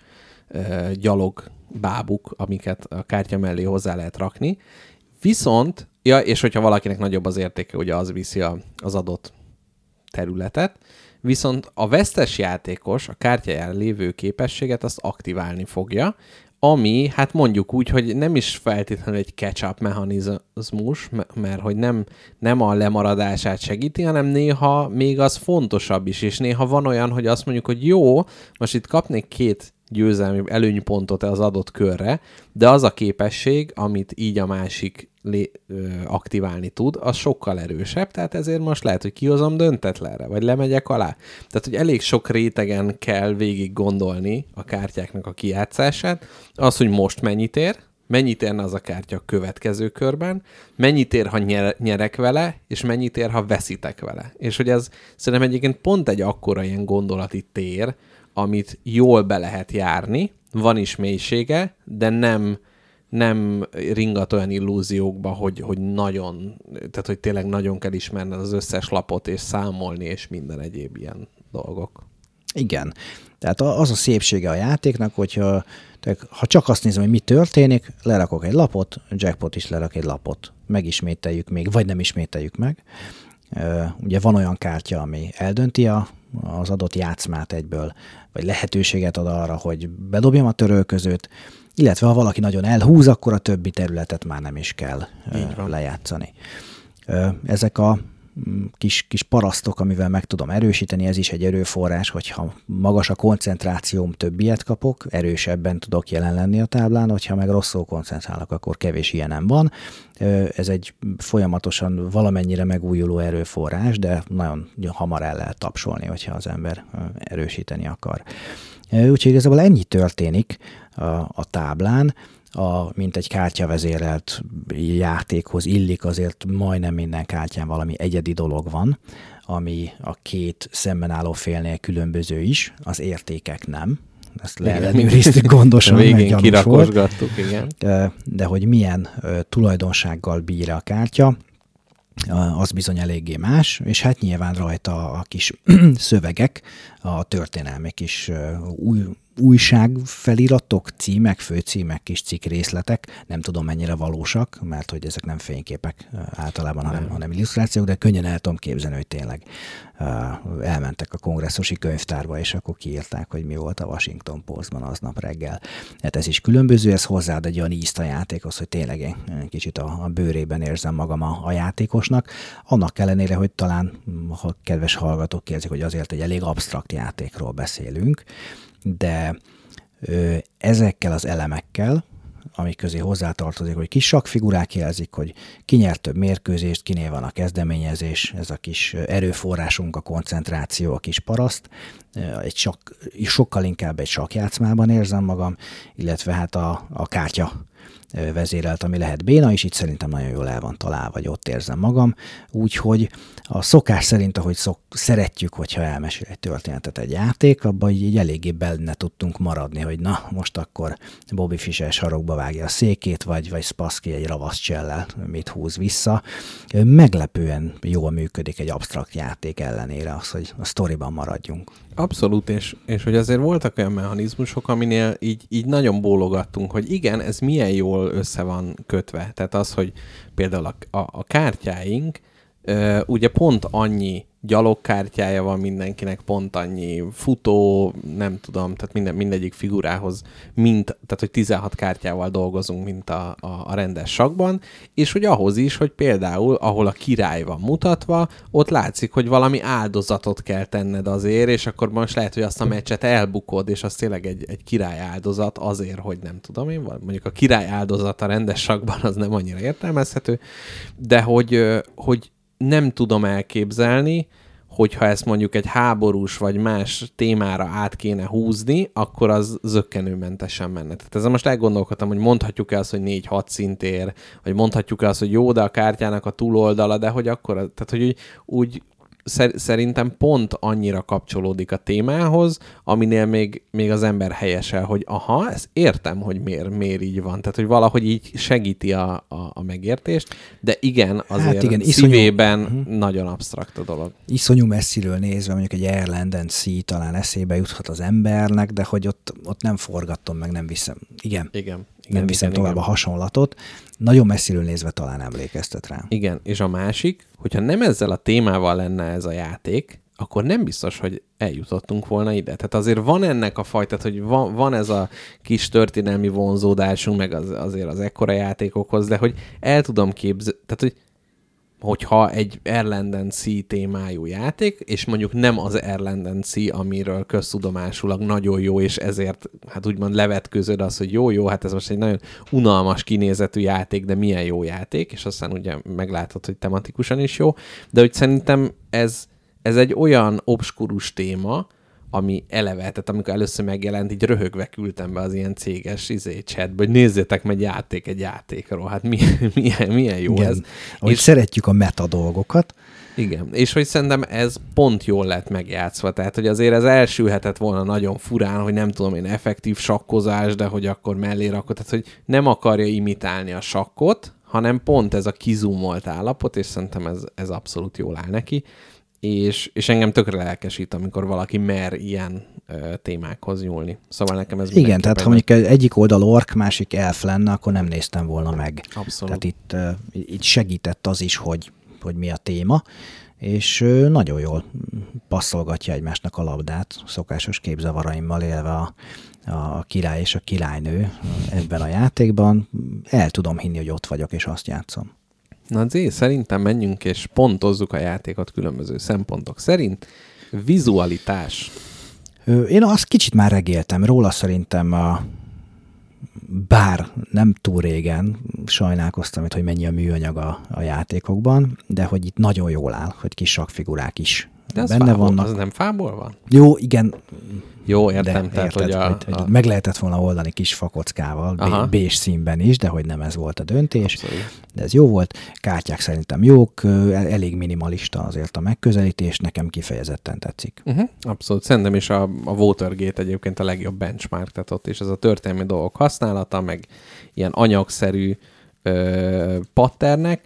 gyalog bábuk, amiket a kártya mellé hozzá lehet rakni. Viszont, ja, és hogyha valakinek nagyobb az értéke, ugye az viszi a, az adott területet, viszont a vesztes játékos a kártyáján lévő képességet azt aktiválni fogja, ami, hát mondjuk úgy, hogy nem is feltétlenül egy catch-up mechanizmus, mert hogy nem, nem a lemaradását segíti, hanem néha még az fontosabb is, és néha van olyan, hogy azt mondjuk, hogy jó, most itt kapnék két győzelmi előnypontot az adott körre, de az a képesség, amit így a másik lé, aktiválni tud, az sokkal erősebb, tehát ezért most lehet, hogy kihozom döntetlenre, vagy lemegyek alá. Tehát, hogy elég sok rétegen kell végig gondolni a kártyáknak a kijátszását, az, hogy most mennyit ér, mennyit érne az a kártya a következő körben, mennyit ér, ha nyer, nyerek vele, és mennyit ér, ha veszítek vele. És hogy ez szerintem egyébként pont egy akkora ilyen gondolati tér, amit jól be lehet járni, van is mélysége, de nem nem ringat olyan illúziókba, hogy, hogy nagyon, tehát hogy tényleg nagyon kell ismerned az összes lapot, és számolni, és minden egyéb ilyen dolgok. Igen. Tehát az a szépsége a játéknak, hogyha ha csak azt nézem, hogy mi történik, lerakok egy lapot, Jackpot is lerak egy lapot. Megismételjük még, vagy nem ismételjük meg. Ugye van olyan kártya, ami eldönti a, az adott játszmát egyből, vagy lehetőséget ad arra, hogy bedobjam a törölközőt, illetve ha valaki nagyon elhúz, akkor a többi területet már nem is kell lejátszani. Ezek a kis, kis parasztok, amivel meg tudom erősíteni, ez is egy erőforrás, hogyha magas a koncentrációm, több ilyet kapok, erősebben tudok jelen lenni a táblán, hogyha meg rosszul koncentrálok, akkor kevés ilyenem van. Ez egy folyamatosan valamennyire megújuló erőforrás, de nagyon hamar el lehet tapsolni, hogyha az ember erősíteni akar. Úgyhogy igazából ennyi történik a, a táblán a, mint egy kártyavezérelt játékhoz illik, azért majdnem minden kártyán valami egyedi dolog van, ami a két szemben álló félnél különböző is, az értékek nem. Ezt leellenőriztük gondosan. Végén kirakosgattuk, igen. De, de hogy milyen tulajdonsággal bír a kártya, az bizony eléggé más, és hát nyilván rajta a kis szövegek, a történelmek is új, újság feliratok, címek, főcímek, kis cikk részletek, nem tudom mennyire valósak, mert hogy ezek nem fényképek általában, hanem, hanem illusztrációk, de könnyen el tudom képzelni, hogy tényleg uh, elmentek a kongresszusi könyvtárba, és akkor kiírták, hogy mi volt a Washington Postban aznap reggel. Hát ez is különböző, ez hozzáad egy olyan ízt a játékhoz, hogy tényleg én kicsit a, a bőrében érzem magam a, a játékosnak. Annak ellenére, hogy talán, ha kedves hallgatók kérdezik, hogy azért egy elég absztrakt játékról beszélünk, de ö, ezekkel az elemekkel, amik közé hozzátartozik, hogy kis figurák jelzik, hogy ki nyert több mérkőzést, kinél van a kezdeményezés, ez a kis erőforrásunk, a koncentráció, a kis paraszt. Egy sok, sokkal inkább egy sakjátszmában érzem magam, illetve hát a, a kártya vezérelt, ami lehet béna, és itt szerintem nagyon jól el van találva, vagy ott érzem magam. Úgyhogy a szokás szerint, ahogy szok, szeretjük, hogyha elmesél egy történetet egy játék, abban így, így eléggé benne tudtunk maradni, hogy na, most akkor Bobby Fischer sarokba vágja a székét, vagy, vagy Spassky egy ravaszcsellel mit húz vissza. Meglepően jól működik egy absztrakt játék ellenére az, hogy a sztoriban maradjunk. Abszolút, és, és hogy azért voltak olyan mechanizmusok, aminél így, így nagyon bólogattunk, hogy igen, ez milyen jól össze van kötve. Tehát az, hogy például a, a, a kártyáink, ugye pont annyi gyalogkártyája van mindenkinek, pont annyi futó, nem tudom, tehát minden, mindegyik figurához, mint, tehát hogy 16 kártyával dolgozunk, mint a, a, a rendes sakban, és hogy ahhoz is, hogy például, ahol a király van mutatva, ott látszik, hogy valami áldozatot kell tenned azért, és akkor most lehet, hogy azt a meccset elbukod, és az tényleg egy, egy király áldozat azért, hogy nem tudom én, mondjuk a király áldozat a rendes sakban az nem annyira értelmezhető, de hogy, hogy nem tudom elképzelni, hogyha ezt mondjuk egy háborús vagy más témára át kéne húzni, akkor az zöggenőmentesen menne. Tehát ezzel most elgondolkodtam, hogy mondhatjuk-e azt, hogy 4-6 szintér, vagy mondhatjuk-e azt, hogy jó, de a kártyának a túloldala, de hogy akkor, tehát hogy úgy, úgy szerintem pont annyira kapcsolódik a témához, aminél még, még az ember helyesel, hogy aha, ezt értem, hogy miért, miért így van. Tehát, hogy valahogy így segíti a, a, a megértést, de igen, azért hát igen, szívében iszonyú, uh-huh. nagyon absztrakt a dolog. Iszonyú messziről nézve, mondjuk egy Airland and Sea talán eszébe juthat az embernek, de hogy ott, ott nem forgatom meg, nem viszem. Igen. Igen nem viszem igen, tovább igen. a hasonlatot. Nagyon messziről nézve talán emlékeztet rá. Igen, és a másik, hogyha nem ezzel a témával lenne ez a játék, akkor nem biztos, hogy eljutottunk volna ide. Tehát azért van ennek a fajta, hogy van, van ez a kis történelmi vonzódásunk, meg az, azért az ekkora játékokhoz, de hogy el tudom képzelni, tehát hogy hogyha egy Erlanden Sea témájú játék, és mondjuk nem az Erlanden Sea, amiről köztudomásulag nagyon jó, és ezért hát úgymond levetközöd az, hogy jó, jó, hát ez most egy nagyon unalmas kinézetű játék, de milyen jó játék, és aztán ugye meglátod, hogy tematikusan is jó, de hogy szerintem ez, ez egy olyan obskurus téma, ami eleve, tehát amikor először megjelent, így röhögve küldtem be az ilyen céges izé, chatbe, hogy nézzétek meg játék egy játékról, hát milyen, milyen, milyen jó Igen. ez. Ahogy És- szeretjük a meta dolgokat. Igen, és hogy szerintem ez pont jól lett megjátszva, tehát hogy azért ez elsülhetett volna nagyon furán, hogy nem tudom én, effektív sakkozás, de hogy akkor mellé rakott, tehát hogy nem akarja imitálni a sakkot, hanem pont ez a kizumolt állapot, és szerintem ez, ez abszolút jól áll neki, és, és engem tökre lelkesít, amikor valaki mer ilyen ö, témákhoz nyúlni. Szóval nekem ez Igen, tehát ha mondjuk egyik oldal ork, másik elf lenne, akkor nem néztem volna meg. Abszolút. Tehát itt, itt segített az is, hogy, hogy mi a téma, és nagyon jól passzolgatja egymásnak a labdát, szokásos képzavaraimmal élve a, a király és a királynő ebben a játékban. El tudom hinni, hogy ott vagyok, és azt játszom. Na Zé, szerintem menjünk és pontozzuk a játékot különböző szempontok szerint. Vizualitás. Én azt kicsit már regéltem, róla szerintem a, bár nem túl régen sajnálkoztam, itt, hogy mennyi a műanyag a, a játékokban, de hogy itt nagyon jól áll, hogy kis sakfigurák is De az, benne fából, vannak. az nem fából van? Jó, igen, Jó, de értem. tehát, érted, hogy a, hogy, hogy a, meg lehetett volna oldani kis fakockával, Aha. bé- bés színben is, de hogy nem ez volt a döntés. Abszolút. De ez jó volt. Kártyák szerintem jók, elég minimalista azért a megközelítés, nekem kifejezetten tetszik. Uh-huh. Abszolút. Szerintem is a, a Watergate egyébként a legjobb benchmark, tehát ott is ez a történelmi dolgok használata, meg ilyen anyagszerű ö, patternek,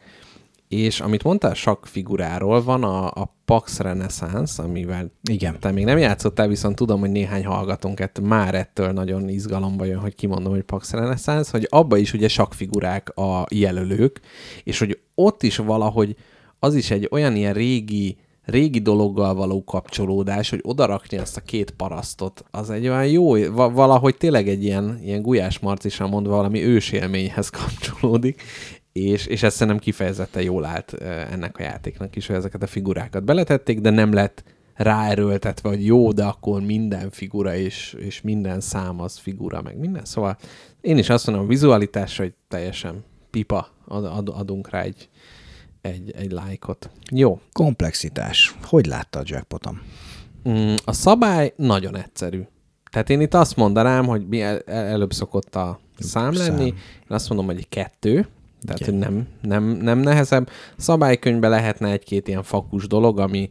és amit mondtál sakk figuráról, van a, a Pax Renaissance, amivel Igen. te még nem játszottál, viszont tudom, hogy néhány hallgatónk ett, már ettől nagyon izgalomba jön, hogy kimondom, hogy Pax Renaissance, hogy abba is ugye sakkfigurák a jelölők, és hogy ott is valahogy az is egy olyan ilyen régi, régi dologgal való kapcsolódás, hogy odarakni azt a két parasztot, az egy olyan jó, va- valahogy tényleg egy ilyen, ilyen gulyás marcisan mondva valami ősélményhez kapcsolódik, és, és ez szerintem kifejezetten jól állt ennek a játéknak is, hogy ezeket a figurákat beletették, de nem lett ráerőltetve, hogy jó, de akkor minden figura és, és minden szám az figura, meg minden. Szóval én is azt mondom, a vizualitásra, hogy teljesen pipa, ad, ad, adunk rá egy, egy, egy lájkot. Jó. Komplexitás. Hogy látta a jackpotom? Mm, A szabály nagyon egyszerű. Tehát én itt azt mondanám, hogy mi el, el, előbb szokott a szám Szám. lenni, én azt mondom, hogy egy kettő, tehát Igen. hogy nem, nem, nem nehezebb. Szabálykönyvben lehetne egy-két ilyen fakus dolog, ami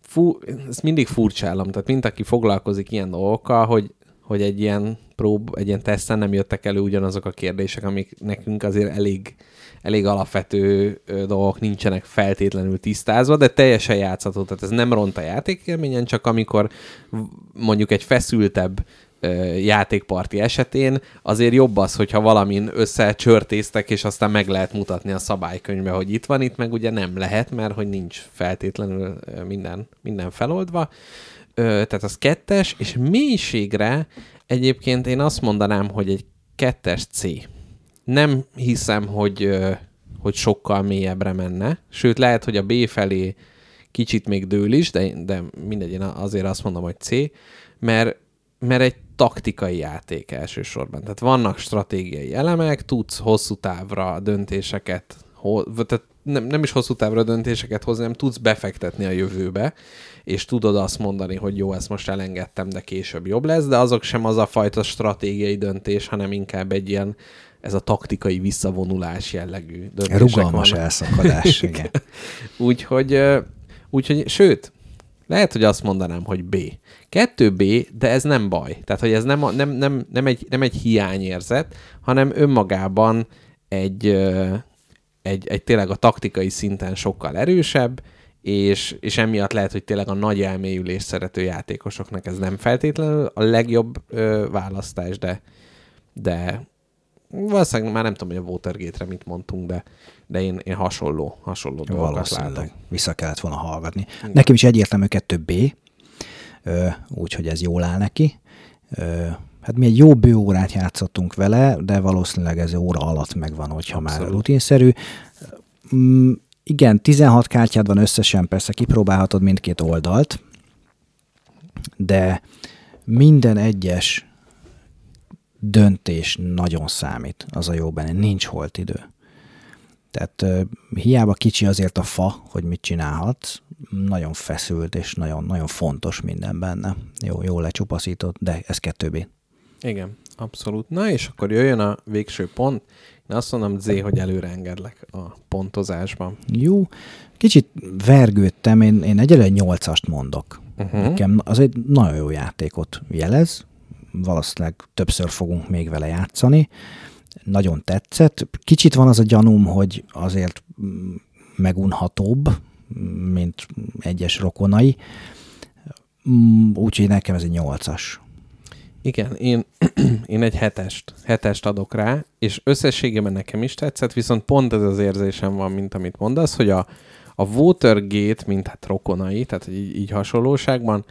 fú, ezt mindig furcsálom, tehát mint aki foglalkozik ilyen dolgokkal, hogy, hogy egy ilyen prób, egy ilyen teszten nem jöttek elő ugyanazok a kérdések, amik nekünk azért elég, elég alapvető dolgok nincsenek feltétlenül tisztázva, de teljesen játszható, tehát ez nem ront a játékélményen, csak amikor mondjuk egy feszültebb játékparti esetén azért jobb az, hogyha valamin összecsörtéztek, és aztán meg lehet mutatni a szabálykönyvbe, hogy itt van, itt meg ugye nem lehet, mert hogy nincs feltétlenül minden, minden feloldva. Tehát az kettes, és mélységre egyébként én azt mondanám, hogy egy kettes C. Nem hiszem, hogy, hogy sokkal mélyebbre menne, sőt lehet, hogy a B felé kicsit még dől is, de, de mindegy, én azért azt mondom, hogy C, mert, mert egy taktikai játék elsősorban. Tehát vannak stratégiai elemek, tudsz hosszú távra döntéseket, ho- tehát nem, nem is hosszú távra döntéseket hozni, hanem tudsz befektetni a jövőbe, és tudod azt mondani, hogy jó, ezt most elengedtem, de később jobb lesz, de azok sem az a fajta stratégiai döntés, hanem inkább egy ilyen, ez a taktikai visszavonulás jellegű döntések Rugalmas vannak. elszakadás. igen. Úgyhogy, úgyhogy, sőt, lehet, hogy azt mondanám, hogy B. 2B, de ez nem baj. Tehát, hogy ez nem, nem, nem, nem, egy, nem egy hiányérzet, hanem önmagában egy, egy, egy tényleg a taktikai szinten sokkal erősebb, és, és emiatt lehet, hogy tényleg a nagy elmélyülés szerető játékosoknak ez nem feltétlenül a legjobb ö, választás, de, de valószínűleg már nem tudom, hogy a Watergate-re mit mondtunk, de, de én, én hasonló, hasonló dolgokat Valószínűleg. látok. Vissza kellett volna hallgatni. Nekem is egyértelmű 2B, ö, úgyhogy ez jól áll neki. Hát mi egy jó bőórát játszottunk vele, de valószínűleg ez óra alatt megvan, hogyha már Abszolút. rutinszerű. Mm, igen, 16 kártyád van összesen, persze kipróbálhatod mindkét oldalt, de minden egyes döntés nagyon számít, az a jó benne, nincs holt idő. Tehát hiába kicsi azért a fa, hogy mit csinálhatsz, nagyon feszült, és nagyon, nagyon fontos minden benne. Jó, jó lecsupaszított, de ez 2B. Igen, abszolút. Na és akkor jöjjön a végső pont. Én azt mondom, Z, hogy előre engedlek a pontozásban. Jó, kicsit vergődtem, én, én egyelőre nyolcast mondok. Uh-huh. Nekem az egy nagyon jó játékot jelez, valószínűleg többször fogunk még vele játszani. Nagyon tetszett. Kicsit van az a gyanúm, hogy azért mm, megunhatóbb, mint egyes rokonai. Mm, Úgyhogy nekem ez egy nyolcas. Igen, én, én egy hetest, hetest adok rá, és összességében nekem is tetszett, viszont pont ez az érzésem van, mint amit mondasz, hogy a, a Watergate, mint hát rokonai, tehát így, így hasonlóságban,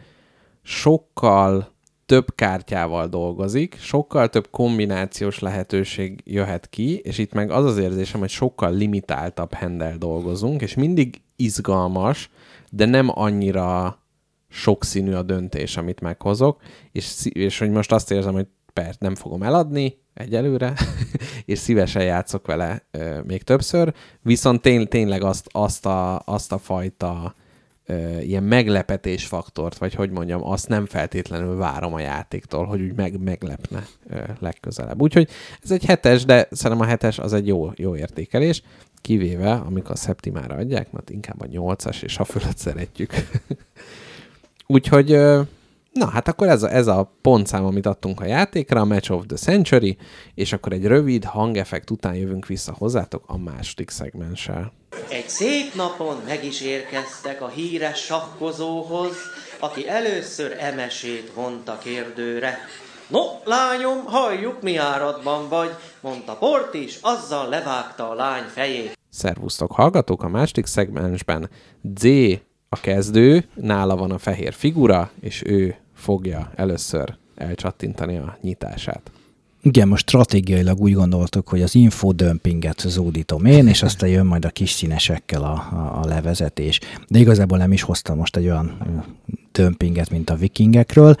sokkal több kártyával dolgozik, sokkal több kombinációs lehetőség jöhet ki, és itt meg az az érzésem, hogy sokkal limitáltabb hendel dolgozunk, és mindig izgalmas, de nem annyira sokszínű a döntés, amit meghozok, és, és hogy most azt érzem, hogy persze nem fogom eladni egyelőre, és szívesen játszok vele ö, még többször, viszont tény, tényleg azt, azt, a, azt a fajta ilyen meglepetés faktort, vagy hogy mondjam, azt nem feltétlenül várom a játéktól, hogy úgy meg, meglepne legközelebb. Úgyhogy ez egy hetes, de szerintem a hetes az egy jó, jó értékelés, kivéve, amikor a Septimára adják, mert inkább a nyolcas, és a fölött szeretjük. Úgyhogy, na hát akkor ez a, ez a pontszám, amit adtunk a játékra, a Match of the Century, és akkor egy rövid hangeffekt után jövünk vissza hozzátok a második szegmenssel. Egy szép napon meg is érkeztek a híres sakkozóhoz, aki először emesét vonta kérdőre. No, lányom, halljuk, mi áradban vagy, mondta Port is, azzal levágta a lány fejét. Szervusztok, hallgatók! A második szegmensben Z a kezdő, nála van a fehér figura, és ő fogja először elcsattintani a nyitását. Igen, most stratégiailag úgy gondoltuk, hogy az infodömpinget zúdítom én, és aztán jön majd a kis színesekkel a, a, a levezetés. De igazából nem is hoztam most egy olyan dömpinget, mint a vikingekről.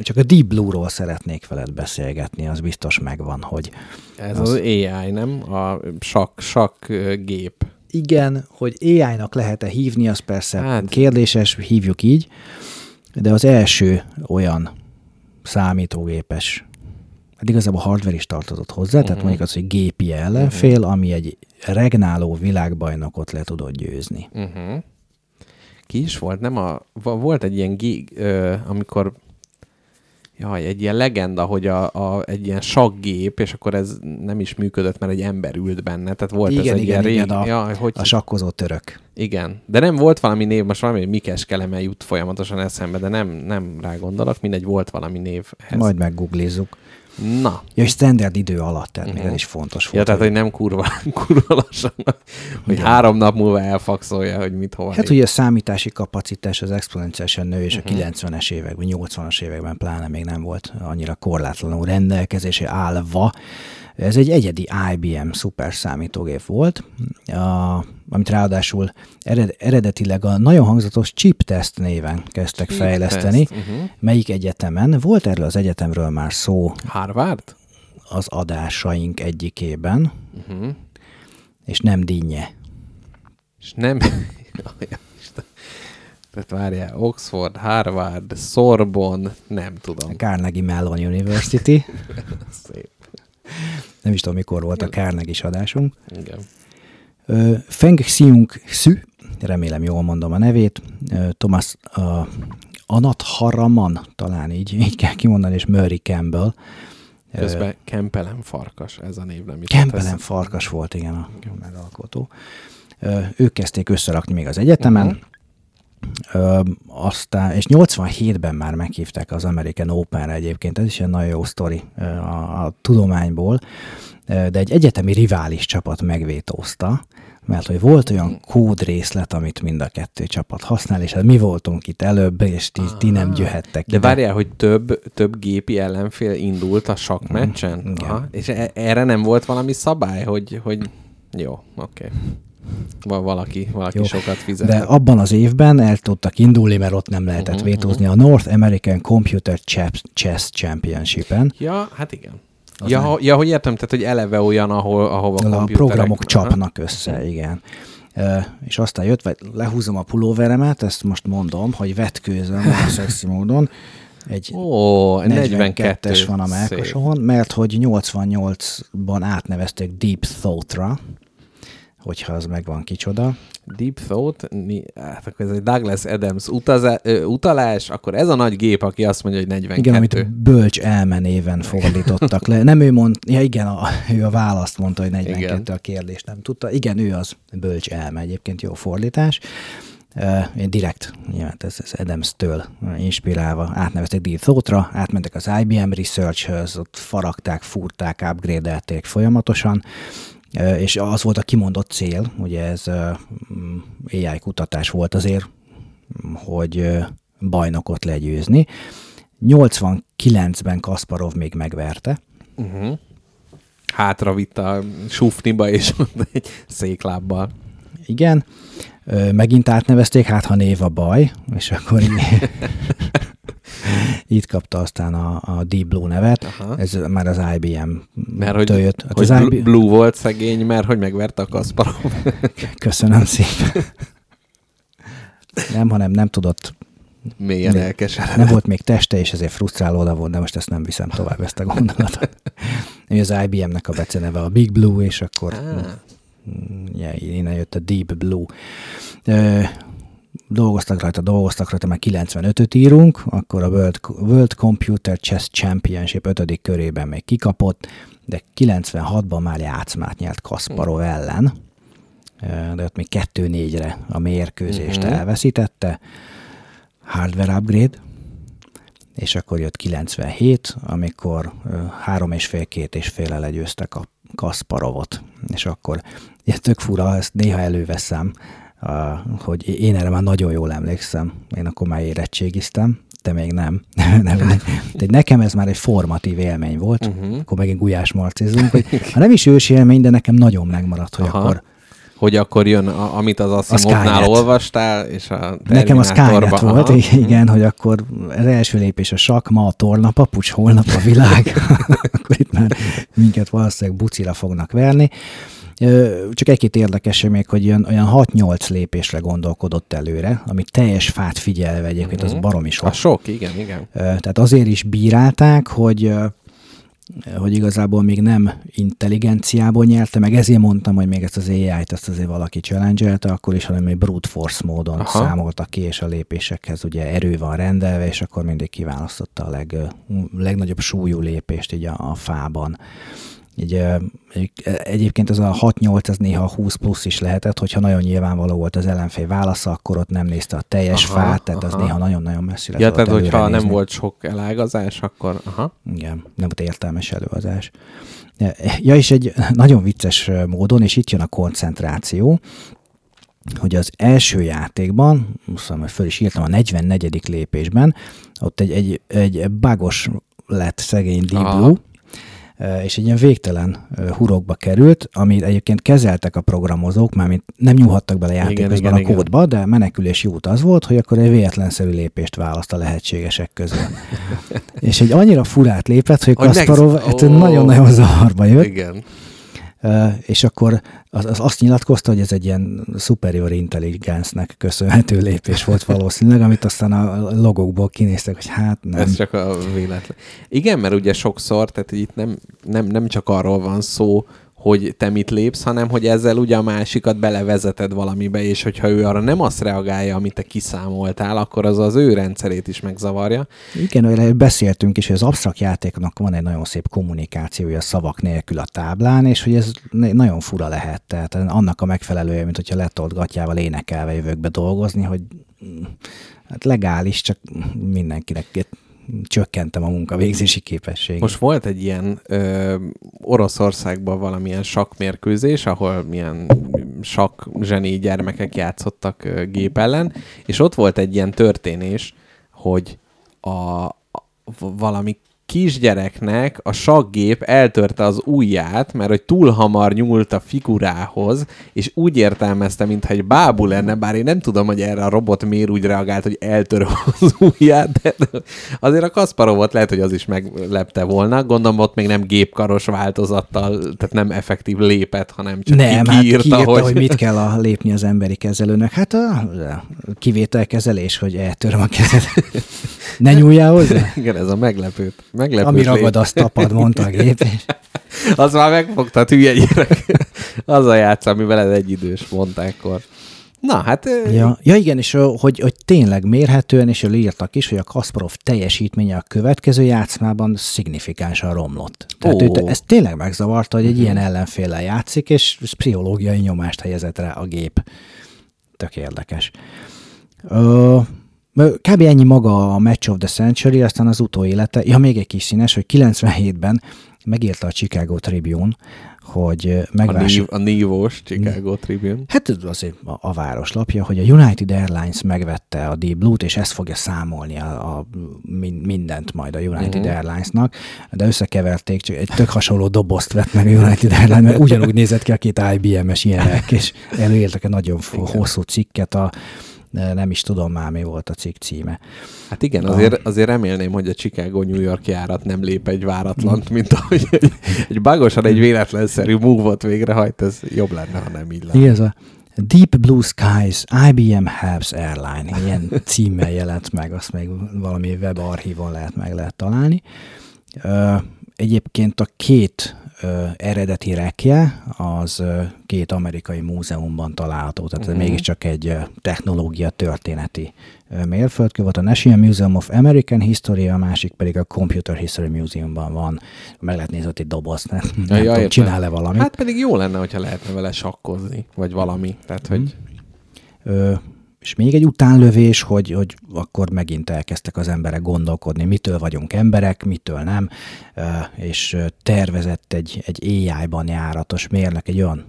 Csak a Deep Blue-ról szeretnék veled beszélgetni, az biztos megvan, hogy... Ez az, az AI, nem? A sak, sak gép. Igen, hogy AI-nak lehet-e hívni, az persze hát. kérdéses, hívjuk így, de az első olyan számítógépes hát igazából hardware is tartozott hozzá, uh-huh. tehát mondjuk az, hogy gépi ellenfél, uh-huh. ami egy regnáló világbajnokot le tudott győzni. Uh-huh. Ki is volt? Nem a, volt egy ilyen, gig, ö, amikor Jaj, egy ilyen legenda, hogy a, a, egy ilyen saggép, és akkor ez nem is működött, mert egy ember ült benne. Tehát volt igen, ez egy igen, ilyen igen, rég... a, ja, hogy... a sakkozó török. Igen, de nem volt valami név, most valami Mikes Keleme jut folyamatosan eszembe, de nem, nem rá gondolok, mindegy, volt valami név. Majd meggooglizzuk. Na. Ja, és standard idő alatt, tehát uh-huh. még ez is fontos volt. Ja, tehát, hogy nem kurva, kurva lassan, hogy Igen. három nap múlva elfakszolja, hogy mit hova. Hát ugye a számítási kapacitás az exponenciálisan nő, és uh-huh. a 90-es években, 80-as években pláne még nem volt annyira korlátlanul rendelkezésé állva. Ez egy egyedi IBM szuper számítógép volt, a, amit ráadásul ered, eredetileg a nagyon hangzatos chip test néven kezdtek chip fejleszteni. Uh-huh. Melyik egyetemen? Volt erről az egyetemről már szó. Harvard? Az adásaink egyikében. Uh-huh. És nem dinnye. És nem... Tehát várjál, Oxford, Harvard, Sorbonne, nem tudom. Carnegie Mellon University. Szép. Nem is tudom, mikor volt a Carnegie is adásunk. Igen. Feng Xiong Xu, remélem jól mondom a nevét, Thomas uh, Anat Haraman, talán így, így kell kimondani, és Murray Campbell. Közben Kempelen Farkas, ez a név nem is. Kempelen Farkas volt, igen, a megalkotó. Ők kezdték összerakni még az egyetemen, uh-huh. Ö, aztán, és 87-ben már meghívták az American Open-re egyébként, ez is egy nagyon jó sztori a, a tudományból, de egy egyetemi rivális csapat megvétózta, mert hogy volt olyan kódrészlet, amit mind a kettő csapat használ, és hát mi voltunk itt előbb, és ti, ti nem gyöhettek De ide. várjál, hogy több, több gépi ellenfél indult a sakmeccsen? Mm, igen. Aha. És e- erre nem volt valami szabály, hogy, hogy jó, oké. Okay. Valaki, valaki Jó. sokat fizet. De abban az évben el tudtak indulni, mert ott nem lehetett uh-huh, vétózni uh-huh. a North American Computer Chess Championship-en. Ja, hát igen. ja, ja, hogy értem, tehát hogy eleve olyan, ahol, ahova a programok csapnak össze, igen. és aztán jött, vagy lehúzom a pulóveremet, ezt most mondom, hogy vetkőzöm a szexi módon, egy Ó, 42-es van a melkosomon, mert hogy 88-ban átnevezték Deep Thought-ra, hogyha az megvan kicsoda. Deep Thought, hát akkor ez egy Douglas Adams utazá, ö, utalás, akkor ez a nagy gép, aki azt mondja, hogy 42. Igen, amit bölcs elmenéven fordítottak le. Nem ő mond, ja igen, a, ő a választ mondta, hogy 42 igen. a kérdés, nem tudta. Igen, ő az bölcs elme, egyébként jó fordítás. Én direkt, ja, ez, ez Adams-től inspirálva átnevezték Deep Thought-ra, átmentek az IBM Research-höz, ott faragták, fúrták, upgrade folyamatosan, és az volt a kimondott cél, ugye ez AI kutatás volt azért, hogy bajnokot legyőzni. 89-ben Kasparov még megverte. Uh-huh. Hátra vitt a sufniba, és egy széklábbal. Igen. Megint átnevezték, hát ha név a baj, és akkor Itt kapta aztán a, a Deep Blue nevet, Aha. ez már az IBM mert hogy, jött. Hát hogy az IBM... Blue volt szegény, mert hogy megverte a Kasparov. Köszönöm szépen. Nem, hanem nem tudott mélyen elkeseredett. Nem volt még teste, és ezért frusztráló volt, de most ezt nem viszem tovább, ezt a gondolatot. az IBM-nek a beceneve a Big Blue, és akkor ah. ja, innen jött a Deep Blue dolgoztak rajta, dolgoztak rajta, már 95-öt írunk, akkor a World, World Computer Chess Championship 5. körében még kikapott, de 96-ban már játszmát nyert Kasparov ellen, de ott még 2-4-re a mérkőzést uh-huh. elveszítette. Hardware upgrade, és akkor jött 97, amikor három és fél, két és fél legyőztek a Kasparovot, és akkor ugye tök fura, ezt néha előveszem, hogy én erre már nagyon jól emlékszem, én akkor már érettségiztem, te még nem. nem. De nekem ez már egy formatív élmény volt, uh-huh. akkor megint gulyás marcizunk, hogy ha nem is ősi élmény, de nekem nagyon megmaradt, hogy Aha. akkor hogy akkor jön, a, amit az Asimovnál olvastál, és a Nekem az Skynet volt, igen, hogy akkor az első lépés a sak, ma a torna, papucs, holnap a világ, akkor itt már minket valószínűleg bucira fognak verni. Csak egy-két érdekes még, hogy olyan, olyan 6-8 lépésre gondolkodott előre, ami teljes fát figyelve egyébként, uh-huh. az mhm. baromi sok. A sok, igen, igen. Tehát azért is bírálták, hogy hogy igazából még nem intelligenciából nyerte, meg ezért mondtam, hogy még ezt az AI-t ezt azért valaki challenge akkor is, hanem egy brute force módon Aha. számolta ki, és a lépésekhez ugye erő van rendelve, és akkor mindig kiválasztotta a leg, legnagyobb súlyú lépést így a, a fában. Így, egyébként ez a 6-8, ez néha 20 plusz is lehetett, hogyha nagyon nyilvánvaló volt az ellenfél válasza, akkor ott nem nézte a teljes aha, fát, tehát aha. az néha nagyon-nagyon messzire Ja, tehát hogyha nézni. nem volt sok elágazás, akkor aha. Igen, nem volt értelmes előazás. Ja, és egy nagyon vicces módon, és itt jön a koncentráció, hogy az első játékban, szóval föl is írtam a 44. lépésben, ott egy, egy, egy bagos lett szegény Deep és egy ilyen végtelen hurokba került, amit egyébként kezeltek a programozók, mármint nem nyúlhattak bele játékokban a kódba, igen. de menekülési út az volt, hogy akkor egy véletlenszerű lépést választ a lehetségesek közül. és egy annyira furát lépett, hogy Kasparov oh. nagyon-nagyon zavarba jött. Igen és akkor az, az azt nyilatkozta, hogy ez egy ilyen superior intelligencnek köszönhető lépés volt valószínűleg, amit aztán a logokból kinéztek, hogy hát nem. Ez csak a véletlen. Igen, mert ugye sokszor, tehát itt nem, nem, nem csak arról van szó, hogy te mit lépsz, hanem hogy ezzel ugye a másikat belevezeted valamibe, és hogyha ő arra nem azt reagálja, amit te kiszámoltál, akkor az az ő rendszerét is megzavarja. Igen, hogy beszéltünk is, hogy az absztrakt játéknak van egy nagyon szép kommunikációja szavak nélkül a táblán, és hogy ez nagyon fura lehet. Tehát annak a megfelelője, mint hogyha letolt gatyával énekelve jövök be dolgozni, hogy mm, hát legális, csak mindenkinek csökkentem a munkavégzési képességet. Most volt egy ilyen ö, Oroszországban valamilyen sakkmérkőzés, ahol milyen sakk zseni gyermekek játszottak ö, gép ellen, és ott volt egy ilyen történés, hogy a valami kisgyereknek a saggép eltörte az ujját, mert hogy túl hamar nyúlt a figurához, és úgy értelmezte, mintha egy bábú lenne, bár én nem tudom, hogy erre a robot miért úgy reagált, hogy eltör az ujját, de azért a Kasparovot lehet, hogy az is meglepte volna. Gondolom ott még nem gépkaros változattal, tehát nem effektív lépett, hanem csak Nem, ki- hát kiírta, kiírta, hogy... hogy... mit kell a, lépni az emberi kezelőnek. Hát a kivételkezelés, hogy eltöröm a kezed. Ne nyúljál hozzá. Igen, ez a meglepő. Meglepő Ami ragad, azt tapad, mondta a gép. Az már megfogtad hülye gyerek. az a játsz, ami veled egyidős mondta ekkor. Na, hát... Ja, ja igen, és hogy, hogy tényleg mérhetően, és írtak is, hogy a Kasparov teljesítménye a következő játszmában szignifikánsan romlott. Tehát Ó. őt, ez tényleg megzavarta, hogy egy ilyen ellenféllel játszik, és pszichológiai nyomást helyezett rá a gép. Tök érdekes. Ö, kb. ennyi maga a Match of the Century, aztán az utóélete. Ja, még egy kis színes, hogy 97-ben megírta a Chicago Tribune, hogy ö, a, megvásárolta. nív, a nívós Chicago Tribune. Hát ez azért a, a város lapja, hogy a United Airlines megvette a Deep Blue-t, és ezt fogja számolni a, a min- mindent majd a United uh-huh. Airlines-nak, de összekeverték, csak egy tök hasonló dobozt vett meg a United Airlines, mert ugyanúgy nézett ki a két IBM-es ilyenek, és előírtak egy nagyon f- hosszú cikket, a, nem is tudom már mi volt a cikk címe. Hát igen, azért, azért remélném, hogy a Chicago-New York járat nem lép egy váratlant, mint ahogy egy, egy bagosan egy véletlenszerű move-ot végrehajt, ez jobb lenne, ha nem így lenne. Igen, ez a Deep Blue Skies IBM Helps Airline, ilyen címmel jelent meg, azt még valami webarchívon lehet meg lehet találni. Egyébként a két eredeti rekje az két amerikai múzeumban található, tehát uh-huh. mégiscsak egy technológia történeti mérföldkő volt. A National Museum of American History, a másik pedig a Computer History Museumban van. Meg lehet nézni ott egy dobozt, nem, nem Ja, tudom, csinál-e valamit. Hát pedig jó lenne, hogyha lehetne vele sakkozni, vagy valami. Tehát, hogy Ö, és még egy utánlövés, hogy, hogy akkor megint elkezdtek az emberek gondolkodni, mitől vagyunk emberek, mitől nem, és tervezett egy, egy AI-ban járatos mérnök egy olyan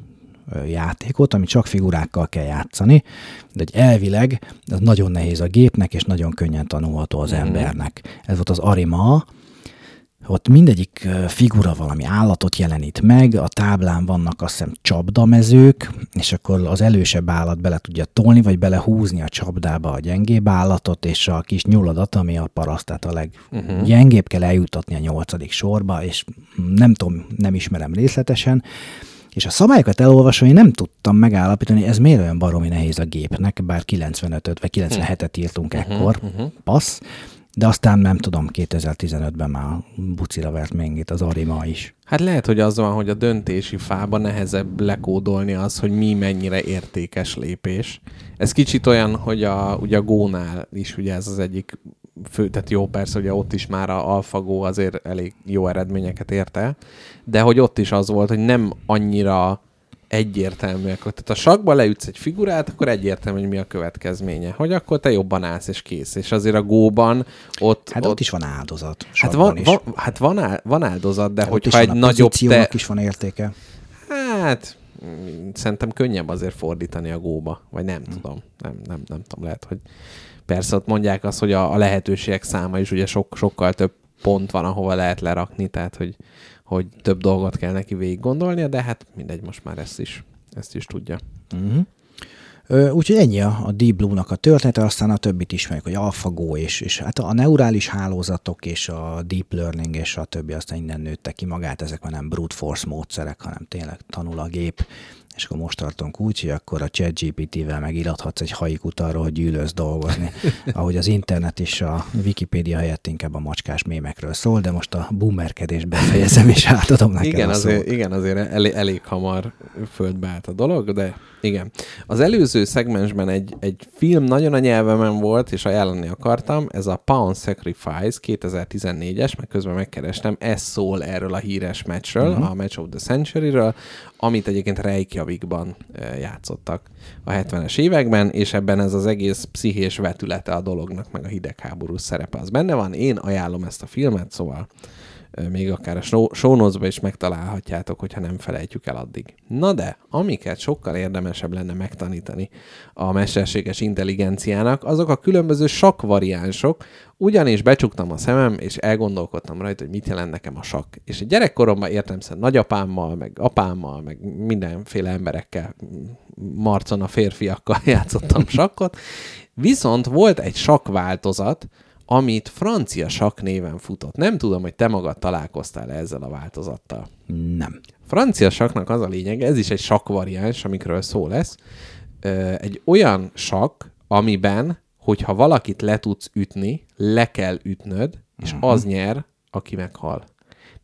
játékot, ami csak figurákkal kell játszani, de egy elvileg az nagyon nehéz a gépnek, és nagyon könnyen tanulható az embernek. Ez volt az Arima, ott mindegyik figura valami állatot jelenít meg, a táblán vannak azt hiszem csapdamezők, és akkor az elősebb állat bele tudja tolni, vagy belehúzni a csapdába a gyengébb állatot, és a kis nyuladat, ami a paraszt, tehát a leggyengébb kell eljutatni a nyolcadik sorba, és nem tudom, nem ismerem részletesen, és a szabályokat elolvasva én nem tudtam megállapítani, ez miért olyan baromi nehéz a gépnek, bár 95-öt vagy 97-et írtunk ekkor, passz, de aztán nem tudom, 2015-ben már bucira vert még az Arima is. Hát lehet, hogy az van, hogy a döntési fába nehezebb lekódolni az, hogy mi mennyire értékes lépés. Ez kicsit olyan, hogy a, ugye a Gónál is ugye ez az egyik fő, tehát jó persze, ugye ott is már a AlphaGo azért elég jó eredményeket ért el, de hogy ott is az volt, hogy nem annyira egyértelműek. Tehát a sakba leütsz egy figurát, akkor egyértelmű, hogy mi a következménye. Hogy akkor te jobban állsz, és kész. És azért a góban ott... Hát ott, ott is van áldozat. Hát van, is. van, hát van, áll, van áldozat, de Hát hogyha egy nagyobb te... is van értéke. Hát, szerintem könnyebb azért fordítani a góba, vagy nem tudom. Nem, nem, nem tudom, lehet, hogy persze ott mondják azt, hogy a, a lehetőségek száma is ugye sok, sokkal több pont van, ahova lehet lerakni, tehát hogy, hogy több dolgot kell neki végig gondolnia, de hát mindegy, most már ezt is, ezt is tudja. Ö, Úgyhogy ennyi a, a Deep Blue-nak a története, aztán a többit ismerjük, hogy AlphaGo és, és hát a neurális hálózatok és a Deep Learning és a többi aztán innen nőtte ki magát, ezek már nem brute force módszerek, hanem tényleg tanul a gép, és akkor most tartunk úgy, hogy akkor a ChatGPT-vel megirathatsz egy haikut arról, hogy gyűlölsz dolgozni. Ahogy az internet és a Wikipédia helyett inkább a macskás mémekről szól, de most a boomerkedést befejezem, és átadom neked Igen a szót. azért, igen, azért elég, elég hamar földbe állt a dolog, de igen. Az előző szegmensben egy, egy film nagyon a nyelvemen volt, és ajánlani akartam, ez a Pound Sacrifice 2014-es, meg közben megkerestem, ez szól erről a híres meccsről, uh-huh. a Match of the Century-ről, amit egyébként Reykjavikban játszottak a 70-es években, és ebben ez az egész pszichés vetülete a dolognak, meg a hidegháború szerepe az benne van. Én ajánlom ezt a filmet, szóval Még akár a show is megtalálhatjátok, hogyha nem felejtjük el addig. Na de, amiket sokkal érdemesebb lenne megtanítani a mesterséges intelligenciának, azok a különböző sakk variánsok, ugyanis becsuktam a szemem, és elgondolkodtam rajta, hogy mit jelent nekem a sakk. És gyerekkoromban értem szerint nagyapámmal, meg apámmal, meg mindenféle emberekkel, marcon a férfiakkal játszottam sakkot, viszont volt egy sakk változat, amit francia sakk néven futott. Nem tudom, hogy te magad találkoztál ezzel a változattal. Nem. Francia saknak az a lényeg, ez is egy sakk variáns, amikről szó lesz, egy olyan sakk, amiben, hogyha valakit le tudsz ütni, le kell ütnöd, és Mhm. az nyer, aki meghal.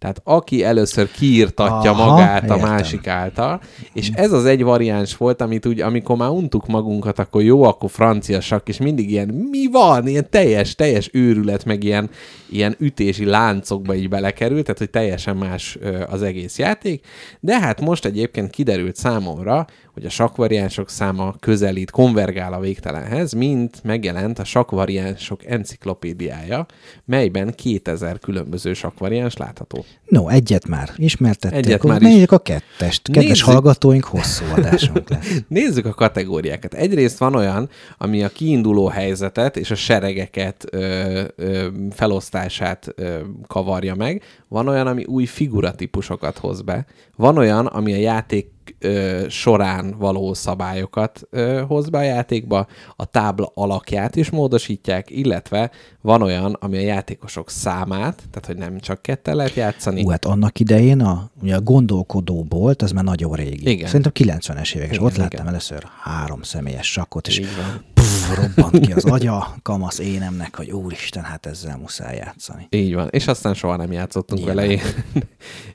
Tehát aki először kiírtatja Aha, magát a értem. másik által, és ez az egy variáns volt, amit úgy, amikor már untuk magunkat, akkor jó, akkor francia sakk, és mindig ilyen, mi van? Ilyen teljes, teljes őrület, meg ilyen, ilyen ütési láncokba így belekerült, tehát hogy teljesen más az egész játék. De hát most egyébként kiderült számomra, hogy a sakkvariánsok száma közelít, konvergál a végtelenhez, mint megjelent a sakkvariánsok enciklopédiája, melyben 2000 különböző sakkvariáns látható. No, egyet már ismertettek. Egyet már is. A kettest. Kedves Nézzük. hallgatóink, hosszú adásunk lesz. Nézzük a kategóriákat. Egyrészt van olyan, ami a kiinduló helyzetet és a seregeket ö, ö, felosztását ö, kavarja meg. Van olyan, ami új figuratípusokat hoz be. Van olyan, ami a játék ö, során való szabályokat ö, hoz be a játékba, a tábla alakját is módosítják, illetve van olyan, ami a játékosok számát, tehát hogy nem csak kettel lehet játszani. Ú, hát annak idején a, ugye a gondolkodó bolt, az már nagyon régi. Igen. Szerintem 90-es évek, és Igen, ott láttam igen. először három személyes sakkot, és robbant ki az agya kamasz énemnek, hogy úristen, hát ezzel muszáj játszani. Így van, és aztán soha nem játszottunk vele.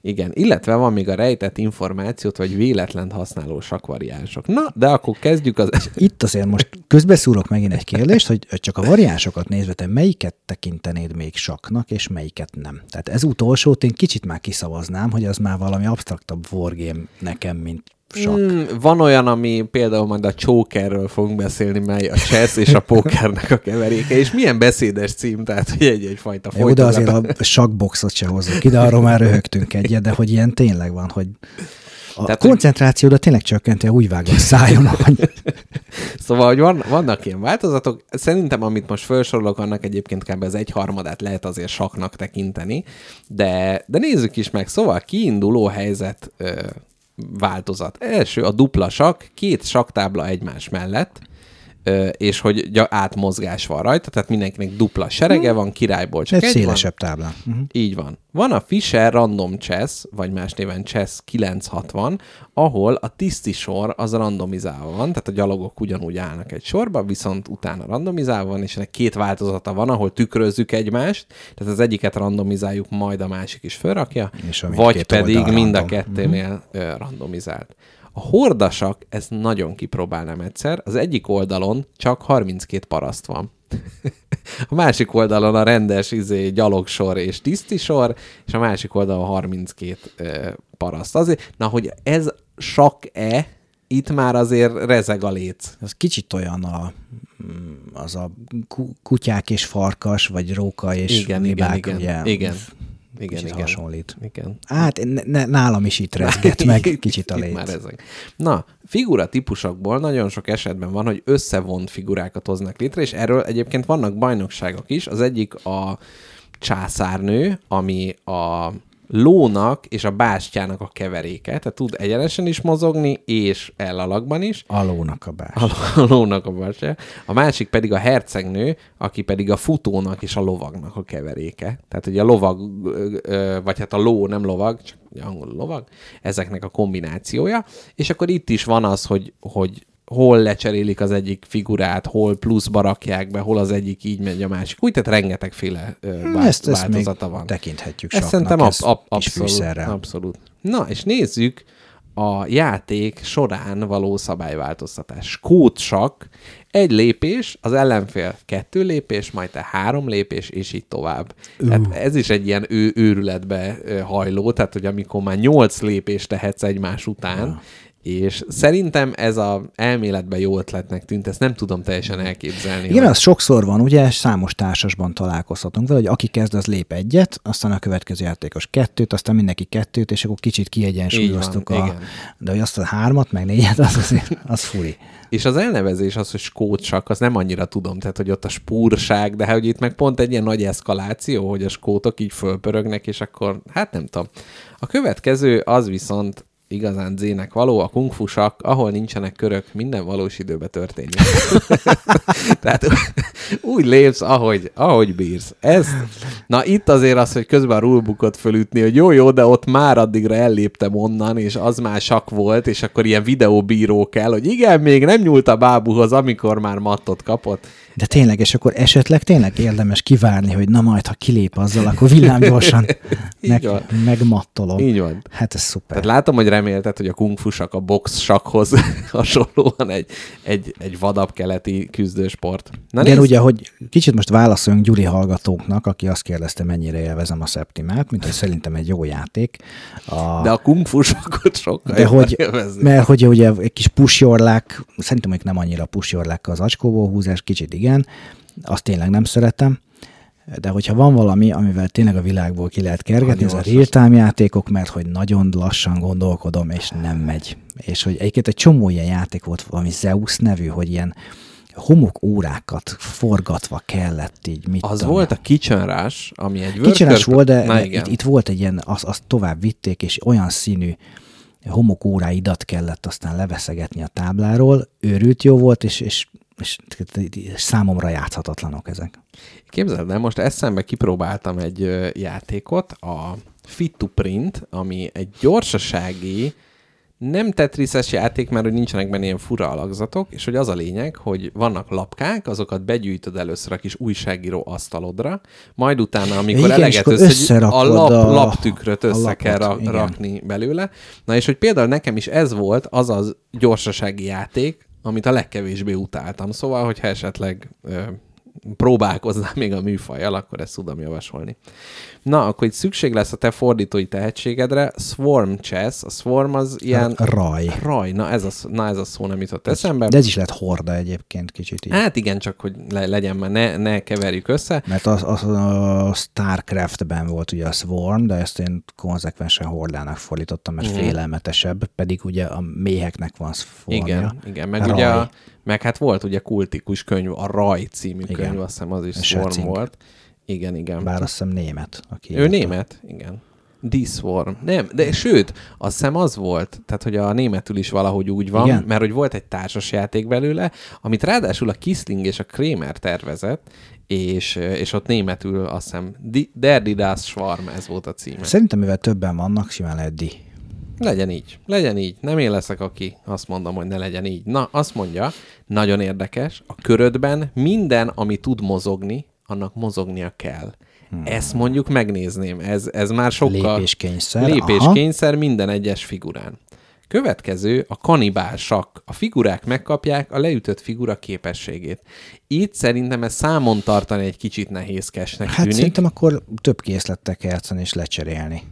Igen, illetve van még a rejtett információt, vagy véletlent használó sakvariánsok. Na, de akkor kezdjük az... Itt azért most közbeszúrok megint egy kérdést, hogy csak a variánsokat nézve, te melyiket tekintenéd még saknak, és melyiket nem. Tehát ez utolsót én kicsit már kiszavaznám, hogy az már valami absztraktabb wargame nekem, mint sakk. Mm, van olyan, ami például majd a Chokerről fogunk beszélni, mely a chess és a pokernek a keveréke, és milyen beszédes cím, tehát hogy egy-egy fajta Jó, de azért a sakkboxot se hozzuk ide, arról már röhögtünk egyet, de hogy ilyen tényleg van, hogy a Tehát, Tehát, hogy- tényleg csökkenti, úgy vág a szájon, hogy Szóval, hogy van, vannak ilyen változatok. Szerintem, amit most felsorolok, annak egyébként kb. az egyharmadát lehet azért saknak tekinteni, de, de nézzük is meg. Szóval kiinduló helyzet változat. Első a dupla sak, két saktábla egymás mellett, és hogy gy- átmozgás van rajta, tehát mindenkinek dupla serege van, királyból csak egy egy van. szélesebb táblán. Uh-huh. Így van. Van a Fisher Random Chess, vagy más néven Chess 960, ahol a tiszti sor az randomizálva van, tehát a gyalogok ugyanúgy állnak egy sorba, viszont utána randomizálva van, és ennek két változata van, ahol tükrözzük egymást, tehát az egyiket randomizáljuk, majd a másik is felrakja, vagy pedig mind a kettőnél uh-huh. randomizált. A hordasak, ez nagyon kipróbálnám egyszer, az egyik oldalon csak 32 paraszt van. A másik oldalon a rendes izé, gyalogsor és tisztisor, és a másik oldalon 32 ö, paraszt. Azért, na, hogy ez sak-e, itt már azért rezeg a léc. Az kicsit olyan a, mm, az a ku- kutyák és farkas, vagy róka és Igen, igen, libák, igen, ugye, igen. Igen, kicsit igen. hasonlít. Igen. Hát ne, nálam is itt rezget meg kicsit a léc. Már ezek. Na, figura típusokból nagyon sok esetben van, hogy összevont figurákat hoznak létre, és erről egyébként vannak bajnokságok is. Az egyik a császárnő, ami a lónak és a bástyának a keveréke, tehát tud egyenesen is mozogni, és elalakban is. Alónak a bás. A lónak a bástya. A másik pedig a hercegnő, aki pedig a futónak és a lovagnak a keveréke. Tehát ugye a lovag, vagy hát a ló nem lovag, csak angol lovag, ezeknek a kombinációja. És akkor itt is van az, hogy, hogy hol lecserélik az egyik figurát, hol pluszba rakják be, hol az egyik így megy a másik. Úgy, tehát rengetegféle ö, vált, ezt, ezt változata van. tekinthetjük Ezt szerintem ab, ab, abszolút, abszolút. Na, és nézzük a játék során való szabályváltoztatás. Skótsak, egy lépés, az ellenfél kettő lépés, majd te három lépés, és így tovább. Uh. Tehát ez is egy ilyen ő, őrületbe hajló, tehát hogy amikor már nyolc lépést tehetsz egymás után, És szerintem ez a elméletben jó ötletnek tűnt, ezt nem tudom teljesen elképzelni. Igen, hogy- az sokszor van, ugye, számos társasban találkozhatunk vele, hogy aki kezd, az lép egyet, aztán a következő játékos kettőt, aztán mindenki kettőt, és akkor kicsit kiegyensúlyoztuk van, a... igen. De hogy azt a hármat, meg négyet, az azért, az furi. És az elnevezés az, hogy skótsak, az nem annyira tudom, tehát hogy ott a spúrság, de hogy itt meg pont egy ilyen nagy eszkaláció, hogy a skótok így fölpörögnek, és akkor, hát nem tudom. A következő az viszont igazán zének való, a kungfusak, ahol nincsenek körök, minden valós időben történik. Tehát úgy lépsz, ahogy, ahogy bírsz. Ez, na itt azért az, hogy közben a rulebookot fölütni, hogy jó, jó, de ott már addigra elléptem onnan, és az már sak volt, és akkor ilyen videóbíró kell, hogy igen, még nem nyúlt a bábuhoz, amikor már mattot kapott. De tényleg, és akkor esetleg tényleg érdemes kivárni, hogy na majd, ha kilép azzal, akkor villámgyorsan meg, van. megmattolom. Így van. Hát ez szuper. Tehát látom, hogy remélted, hogy a kungfusak a box sakhoz hasonlóan egy, egy, egy vadabb keleti küzdősport. Na Igen, nézd, ugye, hogy kicsit most válaszoljunk Gyuri hallgatónknak, aki azt kérdezte, mennyire élvezem a Septimát, mint hogy szerintem egy jó játék. A, de a kungfusakot sokkal de hogy, élvezni. mert hogy ugye egy kis pusjorlák, szerintem még nem annyira pusjorlák az acskóból húzás, kicsit igen, azt tényleg nem szeretem, de hogyha van valami, amivel tényleg a világból ki lehet kergetni, ez a real-time játékok, mert hogy nagyon lassan gondolkodom, és nem megy. És hogy egyébként egy csomó ilyen játék volt, valami Zeus nevű, hogy ilyen homok órákat forgatva kellett így, mit Az tudom, volt a Kitchen Rush, ami egy Kicsenes worker- volt, de, Na de igen. itt, itt volt egy ilyen, azt, azt tovább vitték, és olyan színű homokóráidat kellett aztán leveszegetni a tábláról. Őrült jó volt, és, és, és, számomra játszhatatlanok ezek. Képzeld el, most eszembe kipróbáltam egy játékot, a Fit to Print, ami egy gyorsasági, nem tetriszes játék, mert hogy nincsenek benne ilyen fura alakzatok, és hogy az a lényeg, hogy vannak lapkák, azokat begyűjtöd először a kis újságíró asztalodra, majd utána, amikor Igen, eleget össze, a lap, a- laptükröt a össze lapot, kell ra- igen. rakni belőle. Na és hogy például nekem is ez volt az az gyorsasági játék, amit a legkevésbé utáltam. Szóval, hogyha esetleg ö, próbálkoznám még a műfajjal, akkor ezt tudom javasolni. Na, akkor itt szükség lesz a te fordítói tehetségedre. Swarm chess, a swarm az ilyen... Raj. Raj, na ez a, na ez a szó nem jutott eszembe. De ez is lehet horda egyébként kicsit így. Hát igen, csak hogy le, legyen már, ne, ne keverjük össze. Mert az, az a Starcraftben volt ugye a Swarm, de ezt én konzekvensen hordának fordítottam, mert Mhm. félelmetesebb, pedig ugye a méheknek van Swarmja. Igen, igen. Meg Raj. ugye, a, meg hát volt ugye kultikus könyv, a Raj című Igen. könyv, azt hiszem az is Swarm volt. Igen, igen. Bár azt hiszem német. Aki Ő német? Igen. D-Swarm. Nem, de sőt, azt hiszem az volt, tehát hogy a németül is valahogy úgy van, Igen? mert hogy volt egy társas játék belőle, amit ráadásul a Kisling és a Kramer tervezett, és, és ott németül azt hiszem Di- Der Die Das Schwarm, ez volt a címe. Szerintem, mivel többen vannak, simán lehet di. Legyen így, legyen így. Nem én leszek, aki azt mondom, hogy ne legyen így. Na, azt mondja, nagyon érdekes, a körödben minden, ami tud mozogni, annak mozognia kell. Hmm. Ezt mondjuk megnézném. Ez, ez már sokkal... Lépéskényszer, Lépéskényszer minden egyes figurán. Következő a kanibál sakk. A figurák megkapják a leütött figura képességét. Itt szerintem ez számon tartani egy kicsit nehézkesnek Hát tűnik. szerintem akkor több készlettel kell játszani és lecserélni.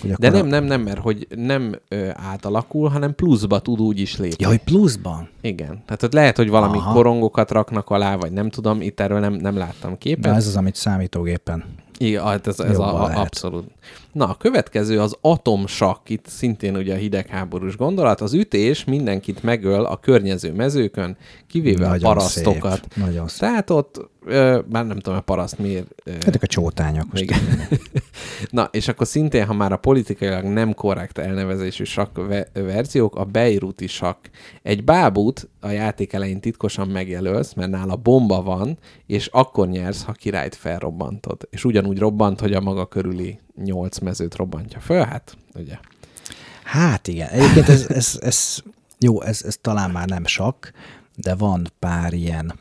Hogy De nem, a- nem, nem, mert hogy nem ö, átalakul, hanem pluszba tud úgy is lépni. Ja, hogy pluszban? Igen. Tehát ott lehet, hogy valami Aha. korongokat raknak alá, vagy nem tudom, itt erről nem, nem láttam képet. Na ez az, amit számítógépen. Igen, hát ez, ez a, a, abszolút. Na, a következő az atomsakk, itt szintén ugye a hidegháborús gondolat. Az ütés mindenkit megöl a környező mezőkön, kivéve a Nagyon parasztokat. szép, nagyon szép. Tehát ott, ö, már nem tudom, a paraszt miért... Ö, Ezek a csótányok. Most igen. Na, és akkor szintén, ha már a politikailag nem korrekt elnevezésű sakk ve- verziók, a beiruti sakk. Egy bábút a játék elején titkosan megjelölsz, mert nála bomba van, és akkor nyersz, ha királyt felrobbantod. És ugyanúgy robbant, hogy a maga körüli nyolc mezőt robbantja föl, hát ugye. Hát igen, egyébként ez, ez, ez jó, ez, ez talán már nem sok, de van pár ilyen,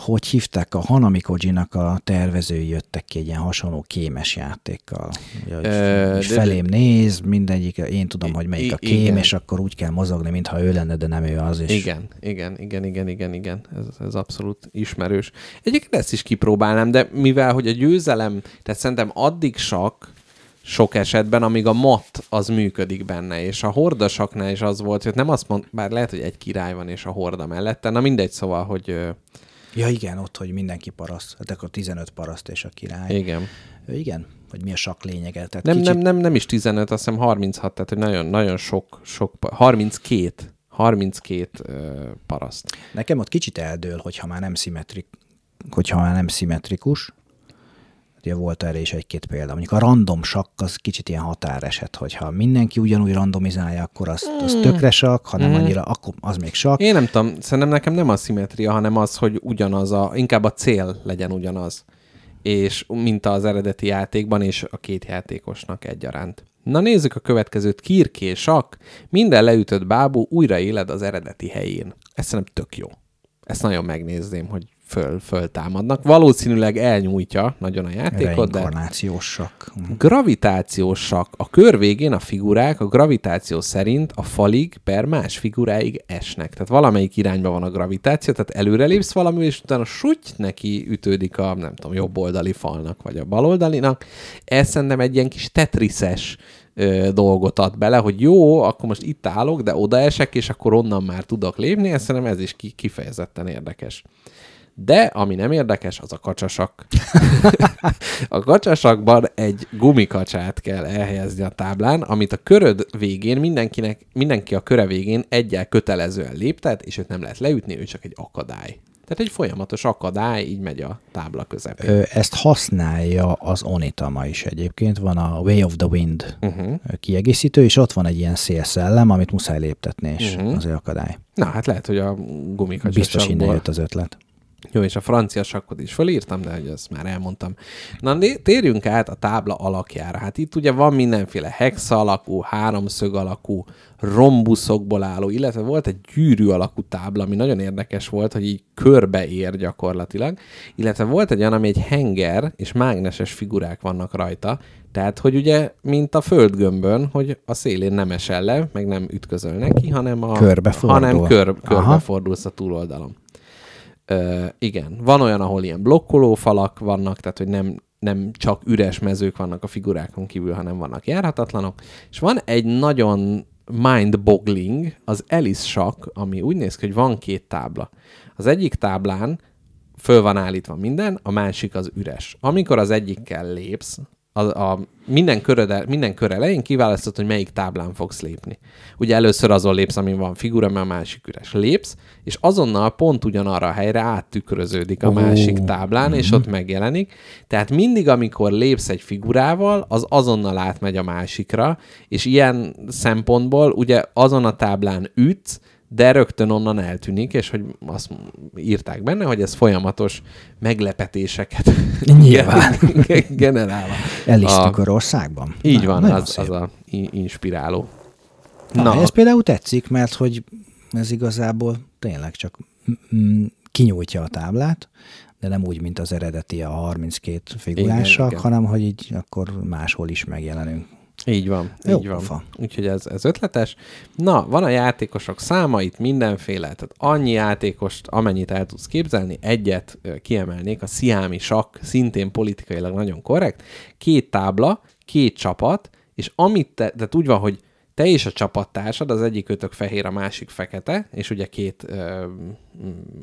hogy hívták, a Hanami Kojinak a tervezői jöttek ki egy ilyen hasonló kémes játékkal. Ugye, hogy Ö, és de- felém néz, mindegyik, én tudom, hogy melyik a kém, igen. és akkor úgy kell mozogni, mintha ő lenne, de nem ő az is. Igen, igen, igen, igen, igen, igen. Ez, ez abszolút ismerős. Egyébként ezt is kipróbálnám, de mivel, hogy a győzelem, tehát szerintem addig sakk, sok esetben, amíg a mat az működik benne, és a hordasaknál is az volt, hogy nem azt mond, bár lehet, hogy egy király van, és a horda mellette, na mindegy, szóval, hogy Ja igen, ott, hogy mindenki paraszt, hát akkor 15 paraszt és a király. igen. Ö, Igen, hogy mi a sak lényege. Tehát Nem, kicsit, nem, nem, nem is 15, azt hiszem 36, tehát hogy nagyon, nagyon sok, sok, pa- 32, 32 ö, paraszt. Nekem ott kicsit eldől, hogyha már nem szimmetrik, hogyha már nem szimmetrikus. Ugye volt erre is egy-két példa. Mondjuk a random sakk az kicsit ilyen határeset, hogyha mindenki ugyanúgy randomizálja, akkor az, az tökre sakk, ha nem annyira, akkor az még sakk. Én nem tudom, szerintem nekem nem a szimetria, hanem az, hogy ugyanaz a, inkább a cél legyen ugyanaz. És mint az eredeti játékban, és a két játékosnak egyaránt. Na nézzük a következőt. Kirké, sakk, minden leütött bábú újra éled az eredeti helyén. Ez szerintem tök jó. Ezt nagyon megnézném, hogy föl, föltámadnak. Valószínűleg elnyújtja nagyon a játékot, de Reinkarnációs sakk. Gravitációs sakk. A kör végén a figurák a gravitáció szerint a falig per más figuráig esnek. Tehát valamelyik irányba van a gravitáció, tehát előrelépsz valami, és utána suty neki ütődik a, nem tudom, jobb oldali falnak, vagy a bal oldalinak. Ez szerintem egy ilyen kis tetriszes ö, dolgot ad bele, hogy jó, akkor most itt állok, de odaesek, és akkor onnan már tudok lépni, ez szerintem ez is ki, kifejezetten érdekes. De ami nem érdekes, az a kacsasak. a kacsasakban egy gumikacsát kell elhelyezni a táblán, amit a köröd végén mindenkinek, mindenki a köre végén egyel kötelezően léptet, és őt nem lehet leütni, ő csak egy akadály. Tehát egy folyamatos akadály, így megy a tábla közepén. Ezt használja az Onitama is egyébként. Van a Way of the Wind Uh-huh. kiegészítő, és ott van egy ilyen szélszellem, amit muszáj léptetni, és uh-huh. azért akadály. Na, hát lehet, hogy a gumikacsasakból... Biztos innen jött az ötlet. Jó, és a francia sakkot is fölírtam, de hogy ezt már elmondtam. Na, térjünk át a tábla alakjára. Hát itt ugye van mindenféle hexa alakú, háromszög alakú, rombuszokból álló, illetve volt egy gyűrű alakú tábla, ami nagyon érdekes volt, hogy így körbe ér gyakorlatilag, illetve volt egy olyan, ami egy henger, és mágneses figurák vannak rajta, tehát, hogy ugye, mint a földgömbön, hogy a szélén nem esel le, meg nem ütközöl neki, hanem a... Körbe hanem kör, Aha. körbe fordulsz a túloldalon. Ö, igen, van olyan, ahol ilyen blokkoló falak vannak, tehát hogy nem, nem csak üres mezők vannak a figurákon kívül, hanem vannak járhatatlanok. És van egy nagyon mind-boggling, az Alice Shock, ami úgy néz ki, hogy van két tábla. Az egyik táblán föl van állítva minden, a másik az üres. Amikor az egyikkel lépsz, a, a minden, köröde, minden kör elején kiválasztod, hogy melyik táblán fogsz lépni. Ugye először azon lépsz, amin van figura, mert a másik üres. Lépsz, és azonnal pont ugyanarra a helyre áttükröződik a Ó. másik táblán, és ott megjelenik. Tehát mindig, amikor lépsz egy figurával, az azonnal átmegy a másikra, és ilyen szempontból ugye azon a táblán ütsz, de rögtön onnan eltűnik, és hogy azt írták benne, hogy ez folyamatos meglepetéseket Nyilván. gen- generál. El is a- Tükörországban. Így Na, van, az, szép. az a inspiráló. Na, Na, ez például tetszik, mert hogy ez igazából tényleg csak kinyújtja a táblát, de nem úgy, mint az eredeti a 32 figurásak, hanem hogy így akkor máshol is megjelenünk. Így van, Jó így van. pofa. Úgyhogy ez, ez ötletes. Na, van a játékosok száma, itt mindenféle, tehát annyi játékost, amennyit el tudsz képzelni, egyet kiemelnék, a Sziámi sakk, szintén politikailag nagyon korrekt, két tábla, két csapat, és amit te, tehát úgy van, hogy te és a csapattársad, az egyik ötök fehér, a másik fekete, és ugye két ö,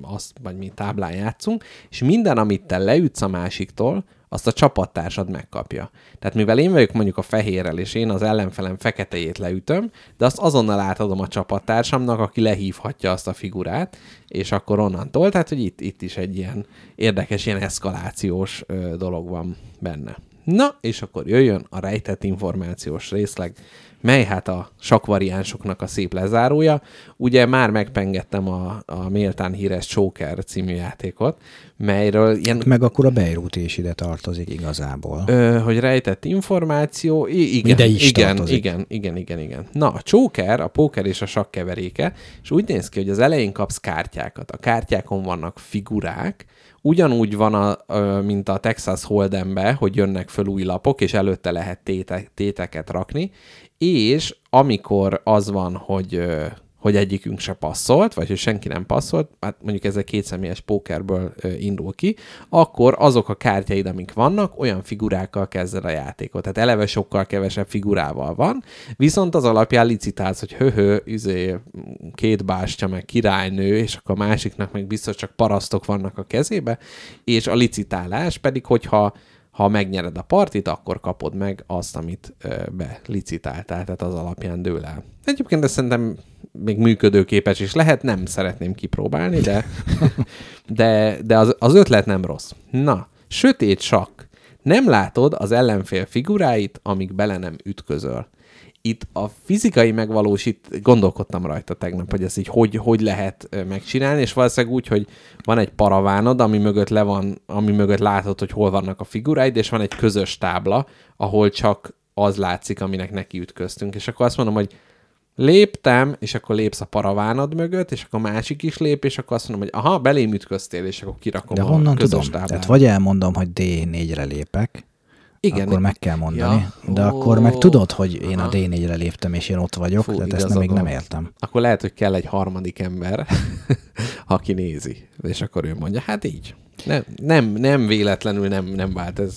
azt, vagy mi táblán játszunk, és minden, amit te leütsz a másiktól, azt a csapattársad megkapja. Tehát mivel én vagyok mondjuk a fehérrel, és én az ellenfelem feketejét leütöm, de azt azonnal átadom a csapattársamnak, aki lehívhatja azt a figurát, és akkor onnantól, tehát hogy itt, itt is egy ilyen érdekes, ilyen eszkalációs ö, dolog van benne. Na, és akkor jöjjön a rejtett információs részleg, mely hát a sakvariánsoknak a szép lezárója. Ugye már megpengettem a, a méltán híres Joker című játékot, melyről ilyen Meg akkor a Beirut is ide tartozik igazából. Ö, hogy rejtett információ, igen, Ide is igen, tartozik. igen, igen, igen, igen. Na, a csóker, a póker és a sakk keveréke, és úgy néz ki, hogy az elején kapsz kártyákat. A kártyákon vannak figurák, ugyanúgy van, a, mint a Texas Hold'embe, hogy jönnek föl új lapok, és előtte lehet téte, téteket rakni, és amikor az van, hogy hogy egyikünk se passzolt, vagy hogy senki nem passzolt, hát mondjuk ez egy kétszemélyes pókerből indul ki, akkor azok a kártyáid, amik vannak, olyan figurákkal kezded a játékot. Tehát eleve sokkal kevesebb figurával van, viszont az alapján licitálsz, hogy höhö, izé, két bástya, meg királynő, és akkor a másiknak meg biztos csak parasztok vannak a kezébe, és a licitálás pedig, hogyha ha megnyered a partit, akkor kapod meg azt, amit belicitáltál, tehát az alapján dől el. Egyébként ez szerintem még működőképes is lehet, nem szeretném kipróbálni, de, de, de az, az ötlet nem rossz. Na, sötét sakk. Nem látod az ellenfél figuráit, amíg bele nem ütközöl. Itt a fizikai megvalósít, gondolkodtam rajta tegnap, hogy ez így hogy, hogy lehet megcsinálni, és valószínűleg úgy, hogy van egy paravánod, ami mögött le van, ami mögött látod, hogy hol vannak a figuráid, és van egy közös tábla, ahol csak az látszik, aminek neki ütköztünk. És akkor azt mondom, hogy léptem, és akkor lépsz a paravánod mögött, és akkor a másik is lép, és akkor azt mondom, hogy aha, belém ütköztél, és akkor kirakom De a honnan közös tudom? táblát. Tehát vagy elmondom, hogy D4-re lépek, Igen, akkor meg kell mondani, Ja. de Ó. akkor meg tudod, hogy én a Aha. D4-re léptem, és én ott vagyok, Fú, tehát ezt nem, még nem értem. Akkor lehet, hogy kell egy harmadik ember, aki nézi, és akkor ő mondja, hát így. Nem, nem, nem véletlenül nem, nem vált, ez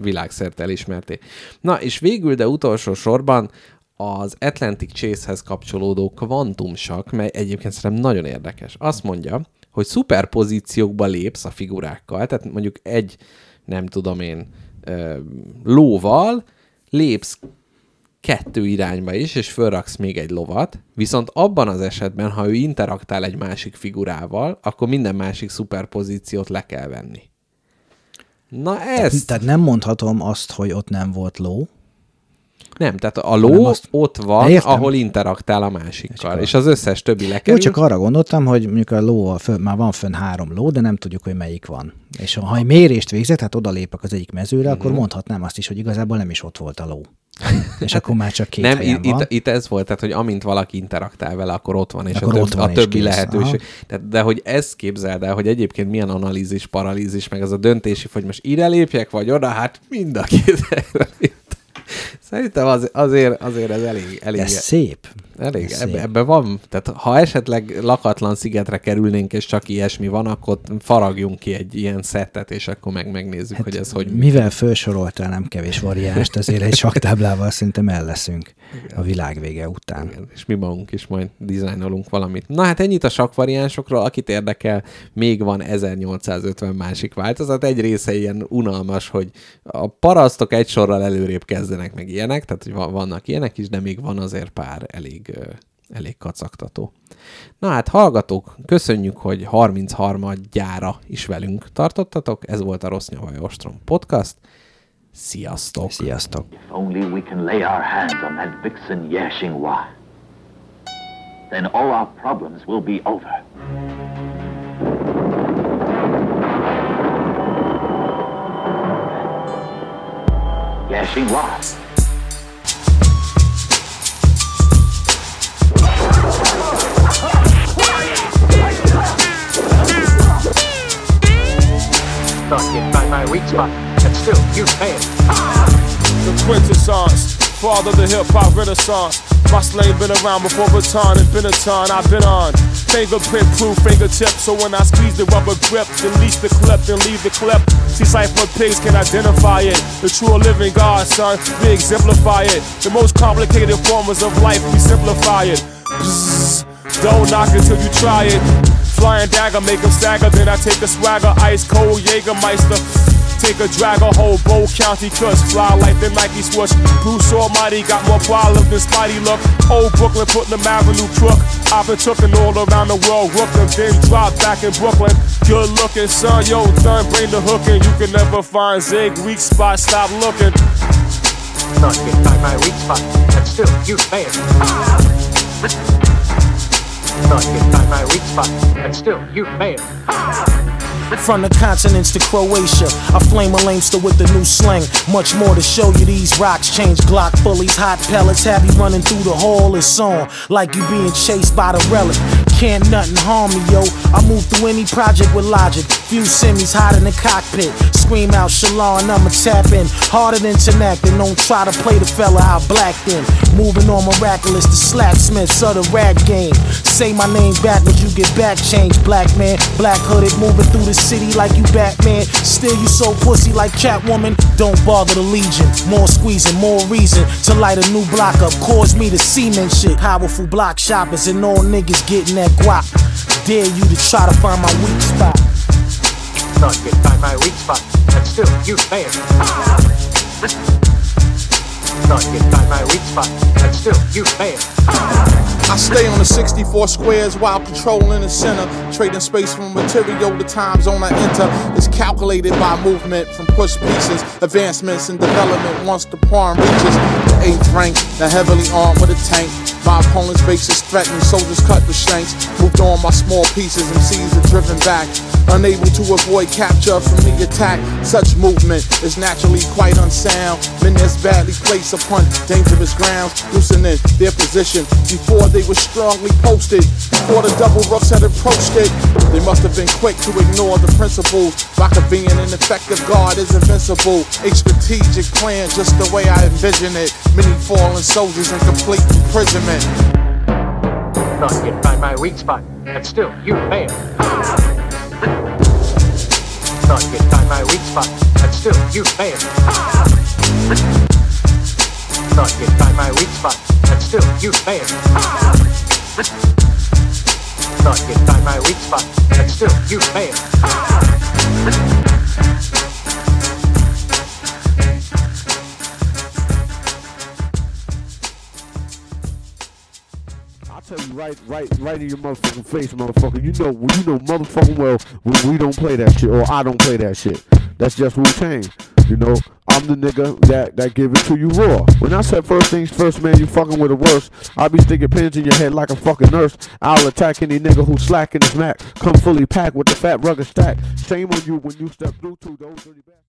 világszerte elismerté. Na, és végül, de utolsó sorban az Atlantic Chase-hez kapcsolódó kvantumsak, mely egyébként szerintem nagyon érdekes. Azt mondja, hogy szuperpozíciókba lépsz a figurákkal, tehát mondjuk egy, nem tudom én, lóval lépsz kettő irányba is, és fölraksz még egy lovat, viszont abban az esetben, ha ő interaktál egy másik figurával, akkor minden másik szuperpozíciót le kell venni. Na ez... Tehát nem mondhatom azt, hogy ott nem volt ló, Nem, tehát a ló azt- ott van, ahol interaktál a másikkal, Csak és az összes többi Jó, lekerül. csak arra gondoltam, hogy mondjuk a ló, a fön, már van fönn három ló, de nem tudjuk, hogy melyik van. És ha egy mérést végzek, tehát oda lépek az egyik mezőre, Mhm. akkor mondhatnám azt is, hogy igazából nem is ott volt a ló. És akkor már csak két nem, itt, van. itt, ez volt, tehát hogy amint valaki interaktál vele, akkor ott van, és Akkor a, több, van, a és többi lehetőség. Tehát, de hogy ezt képzeld el, hogy egyébként milyen analízis, paralízis, meg az a döntési, hogy most ide lépjek, vagy oda, hát mind a két. Szerintem az, azért, azért ez elég, elég, Ez szép. Elég ez ebbe, szép. ebbe van. Tehát ha esetleg lakatlan szigetre kerülnénk, és csak ilyesmi van, akkor faragjunk ki egy ilyen szettet, és akkor meg megnézzük, hát, hogy ez hogy Mivel felsoroltál nem kevés variánst, azért egy saktáblával szerintem el leszünk a világ vége után. Igen, és mi magunk is majd dizájnolunk valamit. Na hát ennyit a sakvariánsokról, akit érdekel, még van 1850 másik változat. Egy része ilyen unalmas, hogy a parasztok egy sorral előrébb kezdenek meg ilyenek, tehát hogy va- vannak ilyenek is, de még van azért pár elég, ö, elég kacagtató. Na hát hallgatók, köszönjük, hogy 33 gyára is velünk tartottatok. Ez volt a Rossz Nyavaj Ostrom podcast. Sziasztok! Sziasztok! If only we can lay our hands on that vixen Yashinghua. Then all our problems will be over. Yashinghua. Thought you'd find my weak spot, and still you failed. the quintessence, father the hip hop renaissance. My slave been around before baton and Benetton. I've been on fingerprint proof fingertips, so when I squeeze the rubber grip, release the clip, then leave the clip. See cipher pigs can identify it. The true living God, son, we exemplify it. The most complicated forms of life, we simplify it. Bzzz, don't knock until you try it. Flying dagger, make 'em stagger, then I take a swagger, ice cold Jägermeister. Take a drag a whole Bow County cuss Fly like the Nike swoosh. Bruce Almighty got more problem than Spidey look. Old Brooklyn them Avenue crook I've been tookin' all around the world rookin'. then drop back in Brooklyn. Good looking son, yo done bring the hook in. You can never find Zig weak spot Stop looking. Thought you'd find my weak spot, and still you failed. Thought you'd my weak spot, and still you failed. From the continents to Croatia, I flame a lamester with the new slang. Much more to show you. These rocks change Glock bullies, hot pellets have you running through the hall. It's on like you being chased by the relic. Can't nothing harm me, yo. I move through any project with logic. Few semis hot in the cockpit. Scream out Shalon, I'ma tap in. Harder than Tanakh, and don't try to play the fella out blacked in. Moving on miraculous, the slacksmiths of the rap game. Say my name back, backwards, you get back change. Black man, black hooded, moving through the city like you Batman. Still you so pussy like Catwoman. Don't bother the Legion. More squeezing, more reason to light a new block up. Cause me to cement shit. Powerful block shoppers and all niggas getting that guap. Dare you to try to find my weak spot. Not you'd find my weak spot, and still you failed. You'd find my weak spot, and still you failed. I stay on the 64 squares while patrolling the center. Trading space from material to time zone I enter. It's calculated by movement from push pieces. Advancements in development once the pawn reaches the eighth rank. Now heavily armed with a tank. My opponent's base is threatened, soldiers cut the shanks. Moved on my small pieces, MCs are driven back. Unable to avoid capture from the attack. Such movement is naturally quite unsound. Men that's badly placed upon dangerous grounds, loosening their position before they were strongly posted. Before the double roughs had approached it, they must have been quick to ignore the principles. By being an effective guard is invincible. A strategic plan, just the way I envision it. Many fallen soldiers in complete imprisonment. Thought you'd find my weak spot, and still you failed. Thought you'd find my weak spot, and still you failed. Thought you'd find my weak spot, still you failed. You'd find my weak spot, still you failed. Tell you right, right, right in your motherfucking face, motherfucker. You know, you know, motherfucking well when we don't play that shit, or I don't play that shit. That's just Tang. You know, I'm the nigga that that give it to you raw. When I said first things first, man, you fucking with the worst. I'll be sticking pins in your head like a fucking nurse. I'll attack any nigga who's slacking his mac. Come fully packed with the fat rugged stack. Shame on you when you step through to those dirty bastards.